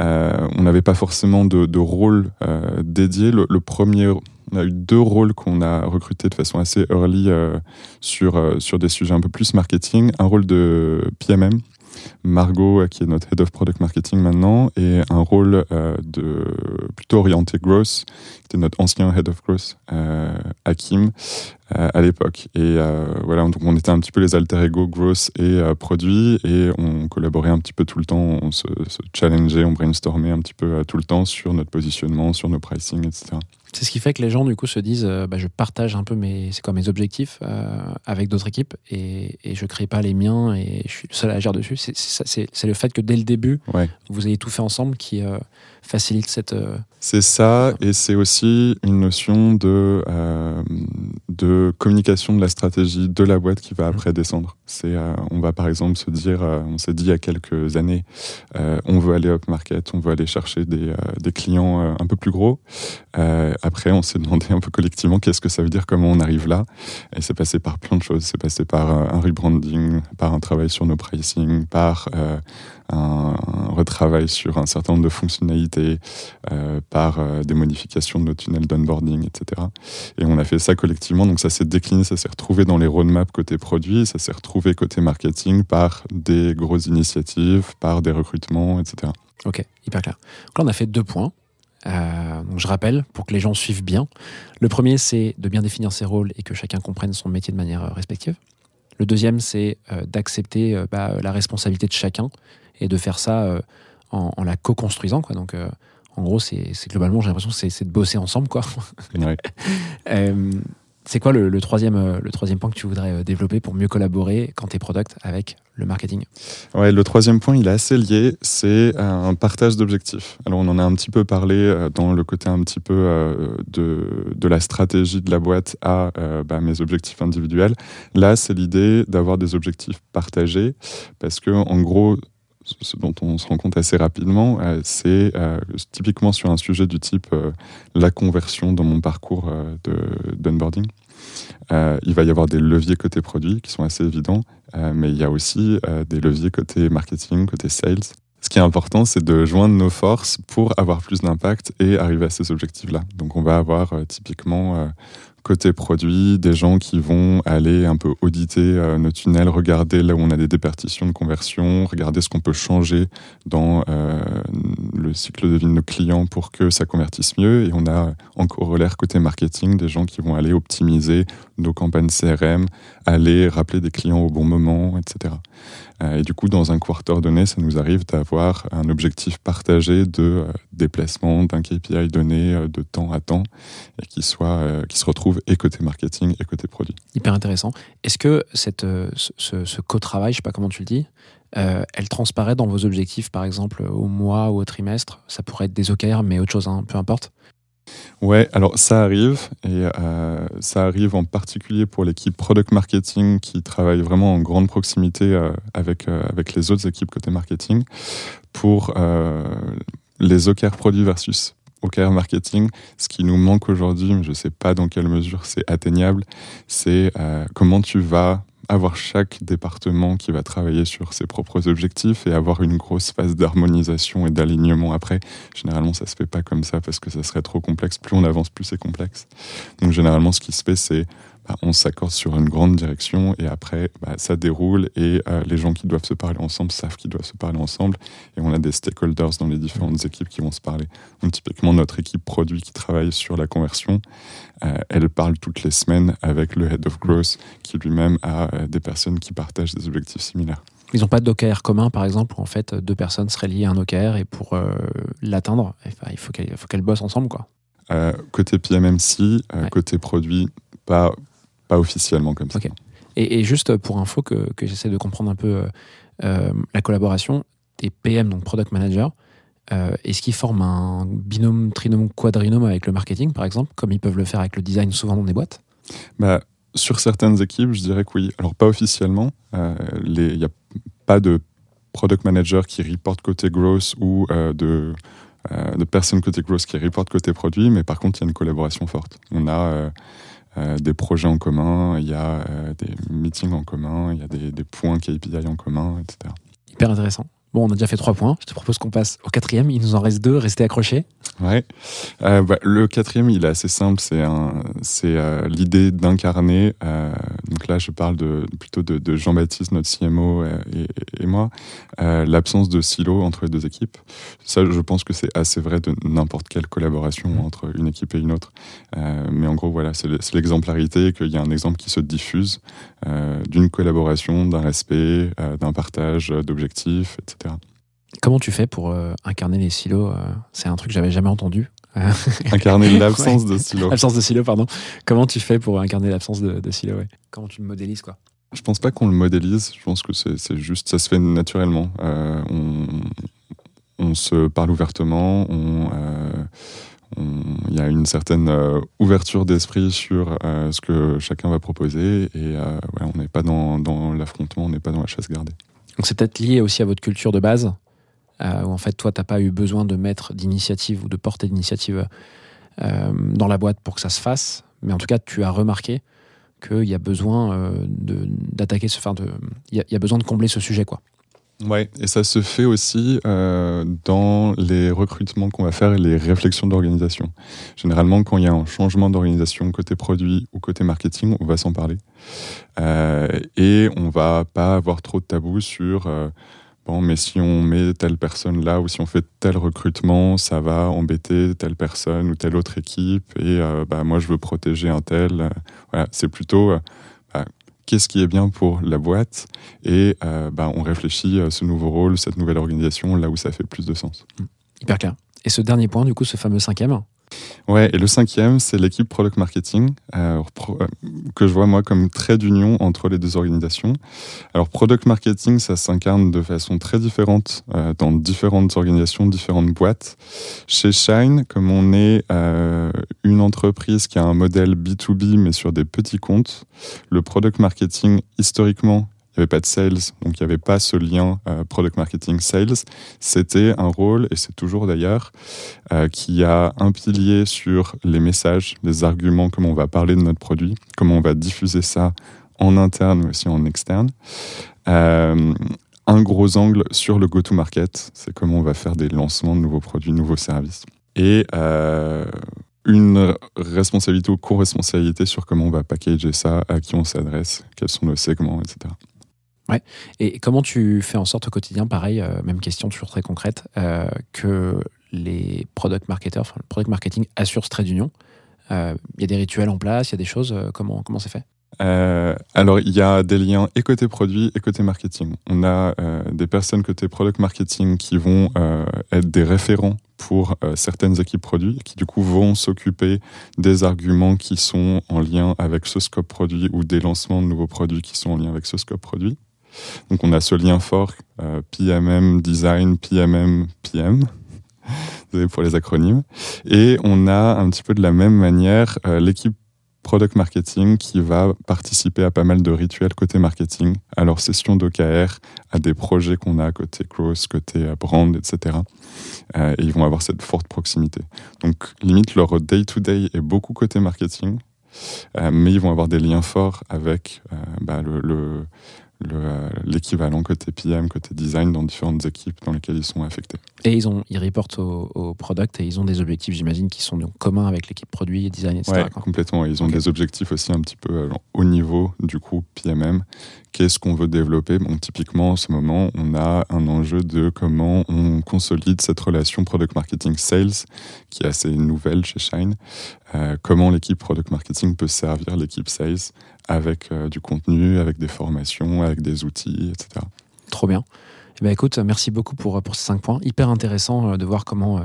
Euh, on n'avait pas forcément de, de rôle euh, dédié. Le, le premier, on a eu deux rôles qu'on a recrutés de façon assez early euh, sur euh, sur des sujets un peu plus marketing. Un rôle de PMM Margot, qui est notre Head of Product Marketing maintenant, et un rôle de plutôt orienté growth, qui était notre ancien Head of Growth, Hakim, à l'époque. Et voilà, donc on était un petit peu les alter ego growth et produits, et on collaborait un petit peu tout le temps, on se, se challengeait, on brainstormait un petit peu tout le temps sur notre positionnement, sur nos pricing, etc. C'est ce qui fait que les gens du coup se disent euh, bah, je partage un peu mes c'est quoi mes objectifs euh, avec d'autres équipes et, et je crée pas les miens et je suis le seul à agir dessus. C'est, c'est, c'est le fait que dès le début vous ayez tout fait ensemble qui euh, facilite cette. C'est ça et c'est aussi une notion de de communication de la stratégie de la boîte qui va mmh. après descendre. C'est on va par exemple se dire on s'est dit il y a quelques années on veut aller up market, on veut aller chercher des, des clients un peu plus gros après, on s'est demandé un peu collectivement qu'est-ce que ça veut dire, comment on arrive là. Et c'est passé par plein de choses. C'est passé par euh, un rebranding, par un travail sur nos pricing, par euh, un, retravail sur un certain nombre de fonctionnalités, euh, par des modifications de nos tunnels d'onboarding, etc. Et on a fait ça collectivement. Donc ça s'est décliné, ça s'est retrouvé dans les roadmaps côté produit, ça s'est retrouvé côté marketing par des grosses initiatives, par des recrutements, etc. Ok, hyper clair. Donc là, on a fait deux points. Euh, donc je rappelle pour que les gens suivent bien. Le premier, c'est de bien définir ses rôles et que chacun comprenne son métier de manière euh, respective. Le deuxième, c'est euh, d'accepter bah, la responsabilité de chacun et de faire ça en, la co-construisant. Donc, en gros, c'est globalement, j'ai l'impression que c'est de bosser ensemble. Quoi. C'est quoi le, troisième, euh, le troisième point que tu voudrais euh, développer pour mieux collaborer quand tu es product avec le marketing? Ouais, le troisième point, il est assez lié, c'est euh, un partage d'objectifs. Alors on en a un petit peu parlé dans le côté un petit peu de, de la stratégie de la boîte à bah, mes objectifs individuels. Là, c'est l'idée d'avoir des objectifs partagés parce que en gros, ce dont on se rend compte assez rapidement, c'est typiquement sur un sujet du type la conversion dans mon parcours d'onboarding. Euh, il va y avoir des leviers côté produit qui sont assez évidents, euh, mais il y a aussi euh, des leviers côté marketing, côté sales. Ce qui est important, c'est de joindre nos forces pour avoir plus d'impact et arriver à ces objectifs-là. Donc on va avoir typiquement côté produit, des gens qui vont aller un peu auditer euh, nos tunnels, regarder là où on a des dépertitions de conversion, regarder ce qu'on peut changer dans euh, le cycle de vie de nos clients pour que ça convertisse mieux. Et on a en corollaire côté marketing des gens qui vont aller optimiser nos campagnes CRM, aller rappeler des clients au bon moment, etc. Euh, et du coup, dans un quarter donné, ça nous arrive d'avoir un objectif partagé de déplacement d'un KPI donné de temps à temps et qui, soit, qui se retrouve et côté marketing et côté produit. Hyper intéressant. Est-ce que cette, ce, ce co-travail, je sais pas comment tu le dis, euh, elle transparaît dans vos objectifs, par exemple au mois ou au trimestre? Ça pourrait être des OKR, mais autre chose, hein, peu importe. Ouais, alors ça arrive, et euh, ça arrive en particulier pour l'équipe product marketing qui travaille vraiment en grande proximité euh, avec, avec les autres équipes côté marketing pour les OKR produits versus OKR marketing. Ce qui nous manque aujourd'hui, mais je ne sais pas dans quelle mesure c'est atteignable, c'est comment tu vas avoir chaque département qui va travailler sur ses propres objectifs et avoir une grosse phase d'harmonisation et d'alignement après. Généralement, ça se fait pas comme ça parce que ça serait trop complexe. Plus on avance, plus c'est complexe. Donc, généralement, ce qui se fait, c'est bah, on s'accorde sur une grande direction et après bah, ça déroule et euh, les gens qui doivent se parler ensemble savent qu'ils doivent se parler ensemble et on a des stakeholders dans les différentes équipes qui vont se parler. Donc typiquement notre équipe produit qui travaille sur la conversion, euh, elle parle toutes les semaines avec le head of growth qui lui-même a euh, des personnes qui partagent des objectifs similaires. Ils n'ont pas d'OKR commun, par exemple, où en fait deux personnes seraient liées à un OKR et pour l'atteindre, il faut qu'elles bossent ensemble, quoi. côté PMMC, côté produit, pas pas officiellement comme ça. Et, juste pour info que, que j'essaie de comprendre un peu euh, euh, la collaboration, des PM, donc Product Manager, euh, est-ce qu'ils forment un binôme, trinôme, quadrinôme avec le marketing, par exemple, comme ils peuvent le faire avec le design souvent dans des boîtes? Bah, Sur certaines équipes, je dirais que oui. Alors, pas officiellement. Il n'y a pas de product manager qui reporte côté growth ou de, de personnes côté growth qui reporte côté produit, mais par contre, il y a une collaboration forte. On a euh, des projets en commun, il y a euh, des meetings en commun, il y a des, des, points KPI en commun, etc. Hyper intéressant. Bon, on a déjà fait trois points. Je te propose qu'on passe au quatrième. Il nous en reste deux. Restez accrochés. Ouais. Euh, bah, le quatrième, il est assez simple. C'est c'est l'idée d'incarner donc là je parle de, plutôt de, de Jean-Baptiste, notre CMO euh, et, et moi, euh, l'absence de silo entre les deux équipes. Ça, je pense que c'est assez vrai de n'importe quelle collaboration entre une équipe et une autre. Euh, mais en gros, voilà, c'est le- c'est l'exemplarité, qu'il y a un exemple qui se diffuse euh, d'une collaboration, d'un respect, euh, d'un partage euh, d'objectifs, etc. Comment tu fais pour euh, incarner les silos euh, C'est un truc que j'avais jamais entendu. Incarner l'absence de silo. L'absence de silos, pardon. Comment tu fais pour incarner l'absence de, de silos ouais? Comment tu le modélises, quoi? Je pense pas qu'on le modélise, je pense que c'est c'est juste, ça se fait naturellement. Euh, on, on se parle ouvertement, on, euh, on- il y a une certaine euh, ouverture d'esprit sur euh, ce que chacun va proposer et euh, on n'est pas dans, l'affrontement, on n'est pas dans la chasse gardée. Donc c'est peut-être lié aussi à votre culture de base, où en fait toi t'as pas eu besoin de mettre d'initiative ou de porter d'initiative dans la boîte pour que ça se fasse, mais en tout cas tu as remarqué qu'il y a besoin d'attaquer enfin il y a besoin de combler ce sujet quoi. Ouais, et ça se fait aussi euh, dans les recrutements qu'on va faire et les réflexions d'organisation. Généralement, quand il y a un changement d'organisation côté produit ou côté marketing, on va s'en parler. Euh, et on va pas avoir trop de tabous sur euh, bon, mais si on met telle personne là ou si on fait tel recrutement, ça va embêter telle personne ou telle autre équipe. Et euh, bah, moi, je veux protéger un tel. Voilà, c'est plutôt euh, qu'est-ce qui est bien pour la boîte et euh, bah, on réfléchit à ce nouveau rôle, cette nouvelle organisation, là où ça fait plus de sens. Hyper clair. Et ce dernier point, du coup, ce fameux cinquième, Ouais, et le cinquième, c'est l'équipe product marketing, euh, euh, que je vois moi comme trait d'union entre les deux organisations. Alors, product marketing, ça s'incarne de façon très différente euh, dans différentes organisations, différentes boîtes. Chez Shine, comme on est une entreprise qui a un modèle B2B, mais sur des petits comptes, le product marketing, historiquement, pas de sales, donc il n'y avait pas ce lien euh, product marketing sales. C'était un rôle, et c'est toujours d'ailleurs, euh, qui a un pilier sur les messages, les arguments, comment on va parler de notre produit, comment on va diffuser ça en interne mais aussi en externe. Euh, un gros angle sur le go-to-market, c'est comment on va faire des lancements de nouveaux produits, nouveaux services. Et une responsabilité ou co-responsabilité sur comment on va packager ça, à qui on s'adresse, quels sont nos segments, etc. Et comment tu fais en sorte au quotidien, pareil, euh, même question toujours très concrète, euh, que les product marketers, enfin, le product marketing assure ce trait d'union? Euh, Il y a des rituels en place, il y a des choses, comment comment c'est fait? Alors, il y a des liens et côté produit et côté marketing. On a des personnes côté product marketing qui vont être des référents pour certaines équipes produits, qui du coup vont s'occuper des arguments qui sont en lien avec ce scope produit ou des lancements de nouveaux produits qui sont en lien avec ce scope produit. Donc, on a ce lien fort euh, PMM, design, PMM, PM. Désolé pour les acronymes. Et on a un petit peu de la même manière euh, l'équipe product marketing qui va participer à pas mal de rituels côté marketing, à leurs sessions d'OKR, à des projets qu'on a côté growth, côté euh, brand, etc. Et ils vont avoir cette forte proximité. Donc, limite, leur day-to-day est beaucoup côté marketing, mais ils vont avoir des liens forts avec bah, le, l'équivalent côté PM, côté design dans différentes équipes dans lesquelles ils sont affectés. Et ils, ont, ils reportent au, au product et ils ont des objectifs, j'imagine, qui sont donc communs avec l'équipe produit, design, etc. Quoi. complètement. Ils ont des objectifs aussi un petit peu euh, au niveau du groupe PMM. Qu'est-ce qu'on veut développer? Bon, typiquement, en ce moment, on a un enjeu de comment on consolide cette relation product marketing sales qui est assez nouvelle chez Shine. Euh, comment l'équipe product marketing peut servir l'équipe sales avec euh, du contenu, avec des formations, avec des outils, etc. Trop bien. Eh ben, écoute, merci beaucoup pour, pour ces cinq points. Hyper intéressant euh, de voir comment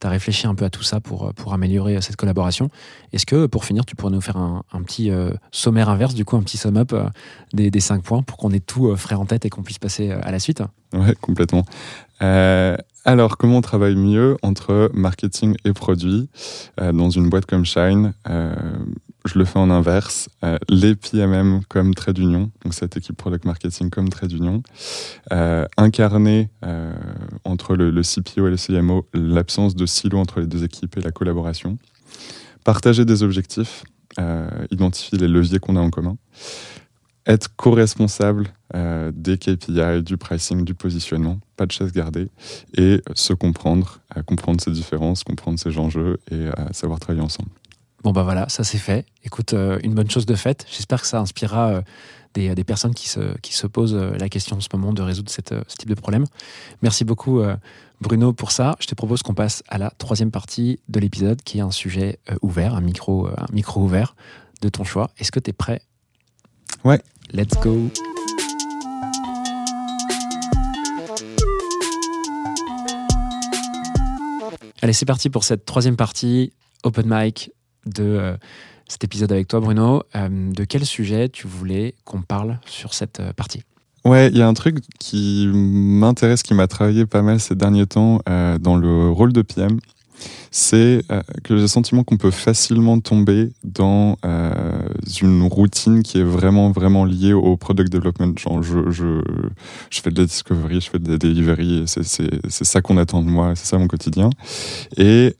tu as réfléchi un peu à tout ça pour, euh, pour améliorer euh, cette collaboration. Est-ce que, pour finir, tu pourrais nous faire un, un petit euh, sommaire inverse, du coup, un petit sum-up euh, des, des cinq points pour qu'on ait tout euh, frais en tête et qu'on puisse passer euh, à la suite? Ouais, complètement. Euh, alors, comment on travaille mieux entre marketing et produit euh, dans une boîte comme Shine euh, Je le fais en inverse. Euh, les PMM comme trait d'union, donc cette équipe product marketing comme trait d'union, euh, incarner euh, entre le, CPO et le CMO l'absence de silo entre les deux équipes et la collaboration, partager des objectifs, identifier les leviers qu'on a en commun, être co-responsable des KPI, du pricing, du positionnement, pas de chaise gardée, et se comprendre, comprendre ses différences, comprendre ses enjeux et savoir travailler ensemble. Bon bah voilà, ça c'est fait. Écoute, euh, une bonne chose de faite. J'espère que ça inspirera euh, des, des personnes qui se, qui se posent euh, la question en ce moment de résoudre cette, euh, ce type de problème. Merci beaucoup euh, Bruno pour ça. Je te propose qu'on passe à la troisième partie de l'épisode qui est un sujet euh, ouvert, un micro, euh, un micro ouvert de ton choix. Est-ce que tu es prêt? Ouais. Let's go. Allez, c'est parti pour cette troisième partie open mic de euh, cet épisode avec toi, Bruno. Euh, de quel sujet tu voulais qu'on parle sur cette euh, partie? Ouais, il y a un truc qui m'intéresse, qui m'a travaillé pas mal ces derniers temps dans le rôle de PM. C'est que j'ai le sentiment qu'on peut facilement tomber dans une routine qui est vraiment, vraiment liée au product development. Je, je, je fais de la discovery, je fais de la delivery, c'est, ça qu'on attend de moi, c'est ça mon quotidien. Et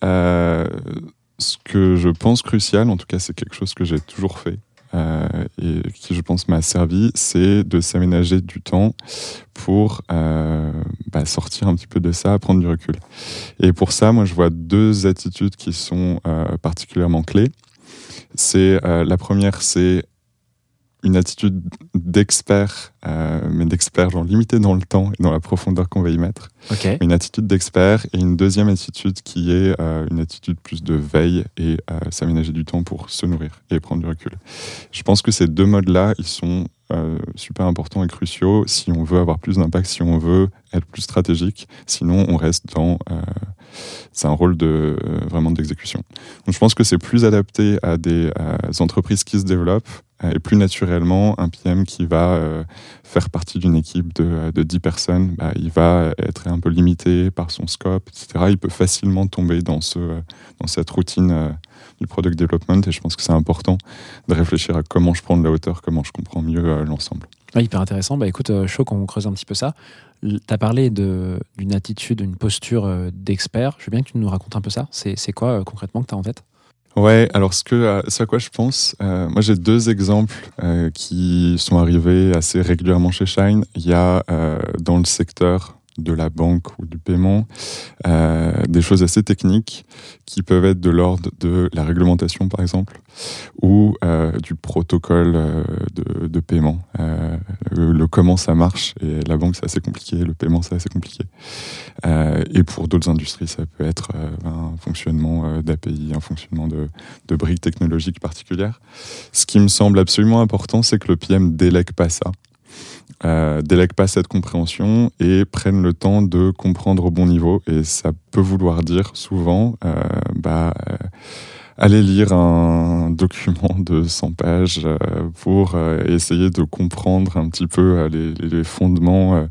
ce que je pense crucial, en tout cas, c'est quelque chose que j'ai toujours fait, euh, et qui je pense m'a servi, c'est de s'aménager du temps pour euh, bah, sortir un petit peu de ça, prendre du recul. Et pour ça, moi, je vois deux attitudes qui sont euh, particulièrement clés. C'est la première, c'est une attitude d'expert, euh, mais d'expert genre limité dans le temps et dans la profondeur qu'on va y mettre. Une attitude d'expert et une deuxième attitude qui est euh, une attitude plus de veille et euh, s'aménager du temps pour se nourrir et prendre du recul. Je pense que ces deux modes-là, ils sont euh, super importants et cruciaux si on veut avoir plus d'impact, si on veut être plus stratégique. Sinon, on reste dans... c'est un rôle de, euh, vraiment d'exécution. Donc, je pense que c'est plus adapté à des euh, entreprises qui se développent et plus naturellement, un PM qui va euh, faire partie d'une équipe de, euh, de 10 personnes, bah, il va être un peu limité par son scope, etc. Il peut facilement tomber dans, ce, euh, dans cette routine euh, du product development et je pense que c'est important de réfléchir à comment je prends de la hauteur, comment je comprends mieux euh, l'ensemble. Ah, hyper intéressant. Bah écoute, euh, chaud qu'on creuse un petit peu ça. Tu as parlé d'une attitude, d'une posture euh, d'expert. Je veux bien que tu nous racontes un peu ça. C'est quoi euh, concrètement que tu as en tête? Ouais, alors ce, que, euh, ce à quoi je pense, euh, moi j'ai deux exemples euh, qui sont arrivés assez régulièrement chez Shine. Il y a euh, dans le secteur de la banque ou du paiement euh, des choses assez techniques qui peuvent être de l'ordre de la réglementation par exemple ou euh, du protocole euh, de, de paiement. Euh, le, le comment ça marche et la banque c'est assez compliqué, le paiement c'est assez compliqué. Euh, et pour d'autres industries ça peut être un fonctionnement d'API, un fonctionnement de, de briques technologiques particulières. Ce qui me semble absolument important, c'est que le PM délègue pas ça. Euh, délègue pas cette compréhension et prenne le temps de comprendre au bon niveau. Et ça peut vouloir dire souvent, euh, bah, euh, aller lire un document de 100 pages euh, pour euh, essayer de comprendre un petit peu euh, les, les fondements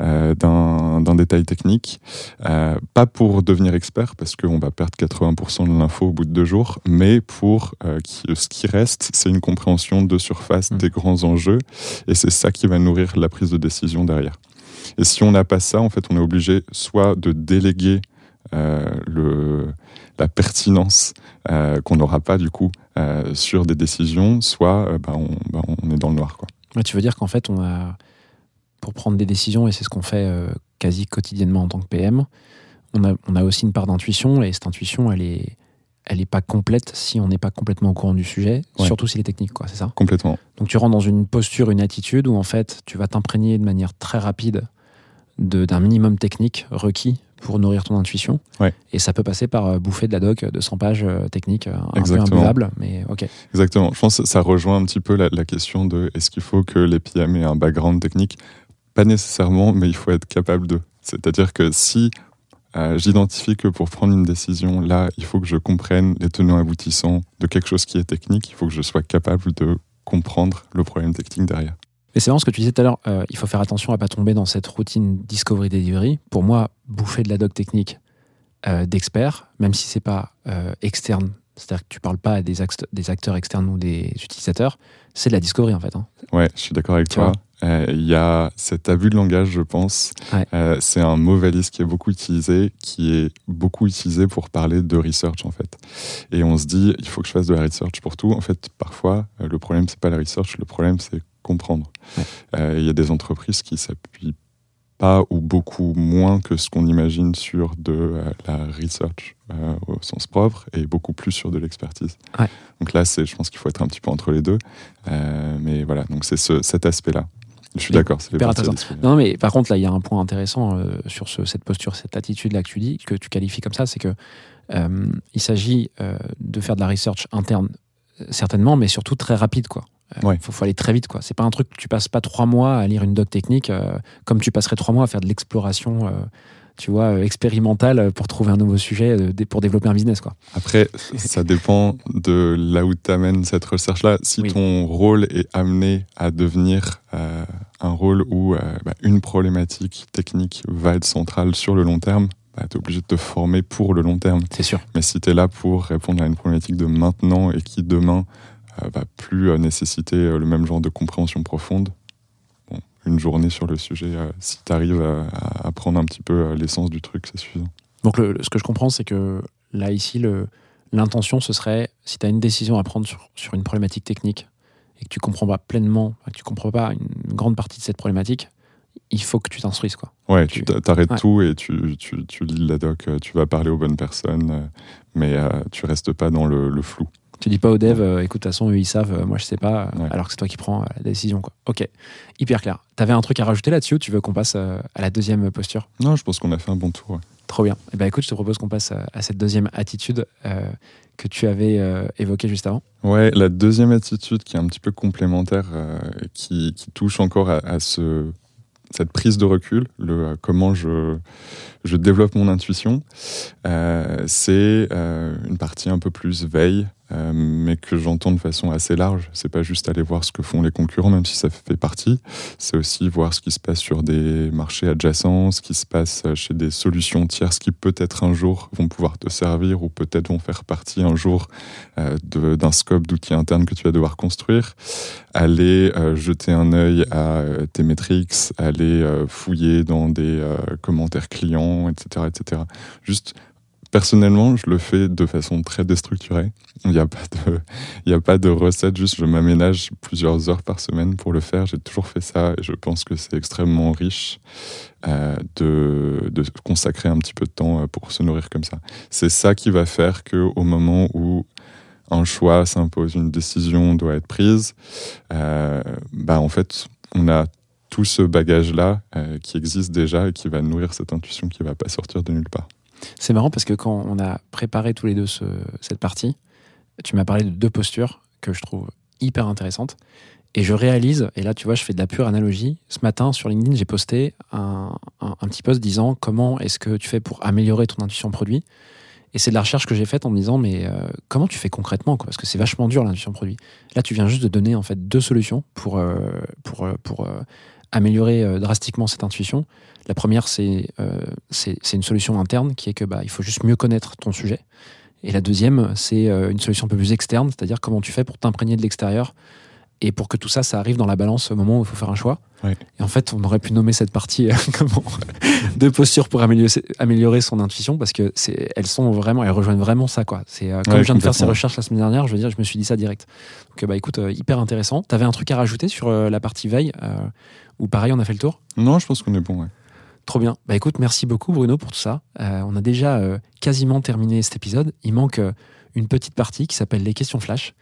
d'un détail technique. Pas pour devenir expert, parce qu'on va perdre 80% de l'info au bout de deux jours, mais pour ce qui reste, c'est une compréhension de surface Mm. des grands enjeux, et c'est ça qui va nourrir la prise de décision derrière. Et si on n'a pas ça, en fait, on est obligé soit de déléguer euh, le, la pertinence euh, qu'on n'aura pas du coup euh, sur des décisions, soit euh, bah, on, bah, on est dans le noir. Quoi. Ouais, Tu veux dire qu'en fait, on a, pour prendre des décisions, et c'est ce qu'on fait quasi quotidiennement en tant que PM, on a, on a aussi une part d'intuition, et cette intuition, elle est, elle est pas complète si on n'est pas complètement au courant du sujet, Ouais. surtout s'il est technique, quoi, c'est ça? Complètement. Donc tu rentres dans une posture, une attitude où en fait, tu vas t'imprégner de manière très rapide de- d'un minimum technique requis pour nourrir ton intuition. Ouais. Et ça peut passer par euh, bouffer de la doc de 100 pages euh, techniques, euh, un peu Exactement. imbuvable, mais ok. Exactement. Je pense que ça rejoint un petit peu la, la question de est-ce qu'il faut que les PM aient un background technique? Pas nécessairement, mais il faut être capable de. C'est-à-dire que si euh, j'identifie que pour prendre une décision, là, il faut que je comprenne les tenants aboutissants de quelque chose qui est technique, il faut que je sois capable de comprendre le problème technique derrière. Mais c'est vraiment ce que tu disais tout à l'heure, euh, il faut faire attention à pas tomber dans cette routine Discovery Delivery. Pour moi, bouffer de la doc technique euh, d'expert, même si c'est pas euh, externe, c'est-à-dire que tu parles pas à des, act- des acteurs externes ou des utilisateurs, c'est de la Discovery en fait. hein. Ouais, je suis d'accord avec Tu toi. Euh, Il y a cet abus de langage, je pense. Ouais. C'est un mot valise qui est beaucoup utilisé, qui est beaucoup utilisé pour parler de research en fait. Et on se dit, il faut que je fasse de la research pour tout. En fait, parfois, le problème c'est pas la research, le problème c'est comprendre. Ouais. Euh, Il y a des entreprises qui s'appuient pas ou beaucoup moins que ce qu'on imagine sur de euh, la research euh, au sens propre et beaucoup plus sur de l'expertise. Ouais. Donc là, c'est, je pense qu'il faut être un petit peu entre les deux. Mais voilà, donc c'est ce, cet aspect-là. Je suis d'accord, c'est intéressant. Non, mais par contre, là, il y a un point intéressant sur ce- cette posture, cette attitude-là que tu dis, que tu qualifies comme ça, c'est que il s'agit de faire de la research interne, certainement, mais surtout très rapide, quoi. Il Ouais. faut, faut aller très vite, quoi. C'est pas un truc que tu passes pas trois mois à lire une doc technique, euh, comme tu passerais trois mois à faire de l'exploration, euh, tu vois, euh, expérimentale pour trouver un nouveau sujet, euh, pour développer un business, quoi. Après, ça dépend de là où tu amènes cette recherche-là. Si Oui. ton rôle est amené à devenir euh, un rôle où euh, bah, une problématique technique va être centrale sur le long terme, bah, tu es obligé de te former pour le long terme. C'est sûr. Mais si tu es là pour répondre à une problématique de maintenant et qui demain euh, va plus euh, nécessiter euh, le même genre de compréhension profonde, bon, une journée sur le sujet, euh, si tu arrives à, à apprendre un petit peu euh, l'essence du truc, c'est suffisant. Donc, le- ce que je comprends, c'est que là, ici, l'intention, ce serait, si tu as une décision à prendre sur, sur une problématique technique et que tu comprends pas pleinement, que tu comprends pas une grande partie de cette problématique, il faut que tu t'instruises. quoi. Ouais, Tu- tu t'a- t'arrêtes Ouais. tout et tu, tu, tu lis la doc, euh, tu vas parler aux bonnes personnes, euh, mais euh, tu restes pas dans le, le flou. Tu dis pas aux devs, euh, écoute, de toute façon, eux, ils savent, euh, moi, je sais pas, euh, Ouais. alors que c'est toi qui prends euh, la décision. Quoi. Ok, hyper clair. Tu avais un truc à rajouter là-dessus ou tu veux qu'on passe à la deuxième posture? Non, je pense qu'on a fait un bon tour. ouais. Trop bien. Eh ben, écoute, je te propose qu'on passe à, à cette deuxième attitude que tu avais évoquée juste avant. Ouais, la deuxième attitude qui est un petit peu complémentaire, qui, qui touche encore à, à ce, cette prise de recul, le comment je, je développe mon intuition, c'est une partie un peu plus veille, euh, mais que j'entends de façon assez large. C'est pas juste aller voir ce que font les concurrents, même si ça fait partie. C'est aussi voir ce qui se passe sur des marchés adjacents, ce qui se passe chez des solutions tierces qui peut-être un jour vont pouvoir te servir ou peut-être vont faire partie un jour euh, d'un scope d'outils internes que tu vas devoir construire, aller euh, jeter un œil à tes métriques, aller fouiller dans des commentaires clients, etc., etc. Juste personnellement, je le fais de façon très déstructurée. Il n'y a pas de, recette. Juste, je m'aménage plusieurs heures par semaine pour le faire. J'ai toujours fait ça et je pense que c'est extrêmement riche euh, de, consacrer un petit peu de temps euh, pour se nourrir comme ça. C'est ça qui va faire que au moment où un choix s'impose, une décision doit être prise, euh, bah en fait, on a tout ce bagage-là qui existe déjà et qui va nourrir cette intuition qui va pas sortir de nulle part. C'est marrant parce que quand on a préparé tous les deux ce- cette partie, tu m'as parlé de deux postures que je trouve hyper intéressantes. Et je réalise, et là tu vois, je fais de la pure analogie. Ce matin sur LinkedIn, j'ai posté un, un- petit post disant comment est-ce que tu fais pour améliorer ton intuition produit? Et c'est de la recherche que j'ai faite en me disant mais euh, comment tu fais concrètement Parce que c'est vachement dur l'intuition produit. Là, tu viens juste de donner en fait deux solutions pour, euh, pour, euh, pour améliorer euh, drastiquement cette intuition. La première, c'est euh, c'est une solution interne qui est que bah, il faut juste mieux connaître ton sujet. Et la deuxième, c'est euh, une solution un peu plus externe, c'est-à-dire comment tu fais pour t'imprégner de l'extérieur et pour que tout ça, ça arrive dans la balance au moment où il faut faire un choix. Et en fait, on aurait pu nommer cette partie euh, comment de posture pour améliorer, améliorer son intuition parce que c'est elles sont vraiment, elles rejoignent vraiment ça quoi. C'est euh, comme Ouais, je viens de faire ces recherches la semaine dernière, je veux dire, je me suis dit ça direct. Donc euh, bah écoute, euh, hyper intéressant. T'avais un truc à rajouter sur la partie veille ou pareil, on a fait le tour? Non, je pense qu'on est bon. Ouais. Trop bien. Bah écoute, merci beaucoup Bruno pour tout ça. On a déjà quasiment terminé cet épisode. Il manque une petite partie qui s'appelle les questions flash.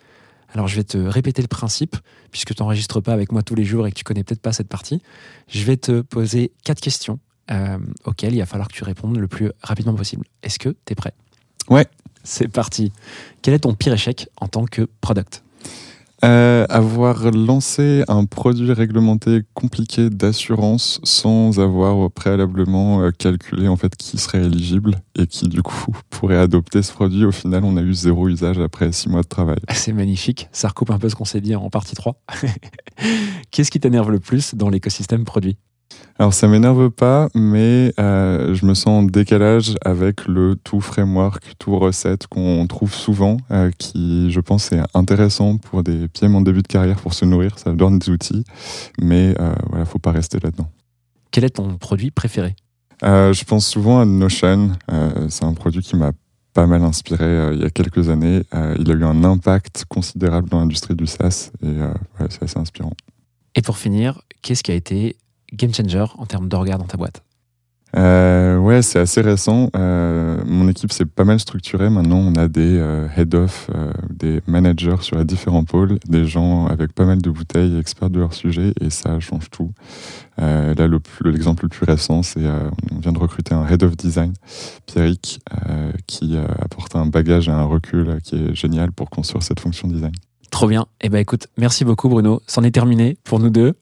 Alors je vais te répéter le principe, puisque tu n'enregistres pas avec moi tous les jours et que tu connais peut-être pas cette partie. Je vais te poser quatre questions euh, auxquelles il va falloir que tu répondes le plus rapidement possible. Est-ce que tu es prêt? Ouais. C'est parti. Quel est ton pire échec en tant que product? Euh, avoir lancé un produit réglementé compliqué d'assurance sans avoir préalablement euh, calculé en fait qui serait éligible et qui du coup pourrait adopter ce produit. Au final, on a eu zéro usage après six mois de travail. C'est magnifique. Ça recoupe un peu ce qu'on s'est dit en partie 3. Qu'est-ce qui t'énerve le plus dans l'écosystème produit? Alors ça m'énerve pas, mais euh, je me sens en décalage avec le tout framework, tout recette qu'on trouve souvent, euh, qui je pense est intéressant pour des PM en début de carrière pour se nourrir, ça donne des outils, mais euh, voilà, faut pas rester là-dedans. Quel est ton produit préféré? Euh, je pense souvent à Notion, c'est un produit qui m'a pas mal inspiré il y a quelques années. Il a eu un impact considérable dans l'industrie du SaaS et ouais, c'est assez inspirant. Et pour finir, qu'est-ce qui a été game changer en termes d'orgas dans ta boîte Euh, ouais, c'est assez récent. Euh, mon équipe s'est pas mal structurée. Maintenant, on a des euh, head-off, euh, des managers sur les différents pôles, des gens avec pas mal de bouteilles, experts de leur sujet, et ça change tout. Euh, là, l'exemple le, plus récent, c'est on vient de recruter un head of design, Pierrick, qui apporte un bagage et un recul qui est génial pour construire cette fonction design. Trop bien. Eh ben écoute, merci beaucoup Bruno. C'en est terminé pour nous deux.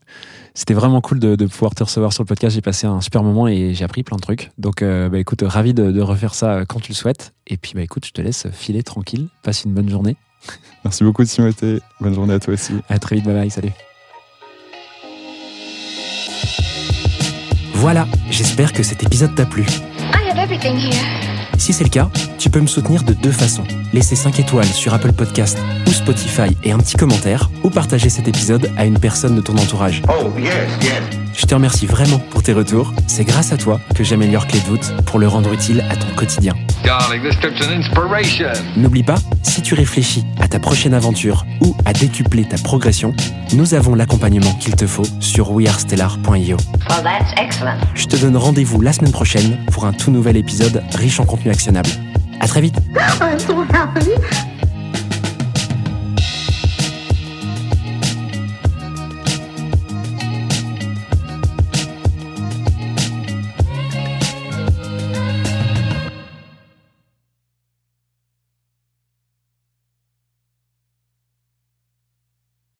C'était vraiment cool de, de pouvoir te recevoir sur le podcast. J'ai passé un super moment et j'ai appris plein de trucs. Donc euh, bah écoute, ravi de, de refaire ça quand tu le souhaites. Et puis bah écoute, je te laisse filer tranquille. Passe une bonne journée. Merci beaucoup, Timothée. Bonne journée à toi aussi. À très vite, bye bye, salut. Voilà, j'espère que cet épisode t'a plu. I have everything here. Si c'est le cas, tu peux me soutenir de deux façons. Laisser 5 étoiles sur Apple Podcast ou Spotify et un petit commentaire, ou partager cet épisode à une personne de ton entourage. Oh, yes, yes. Je te remercie vraiment pour tes retours. C'est grâce à toi que j'améliore Clé de voûte pour le rendre utile à ton quotidien. Darling, this trip's an inspiration. N'oublie pas, si tu réfléchis à ta prochaine aventure ou à décupler ta progression, nous avons l'accompagnement qu'il te faut sur wearestellar.io. Well, that's excellent. Je te donne rendez-vous la semaine prochaine pour un tout nouvel épisode riche en contenu actionnable. À très vite.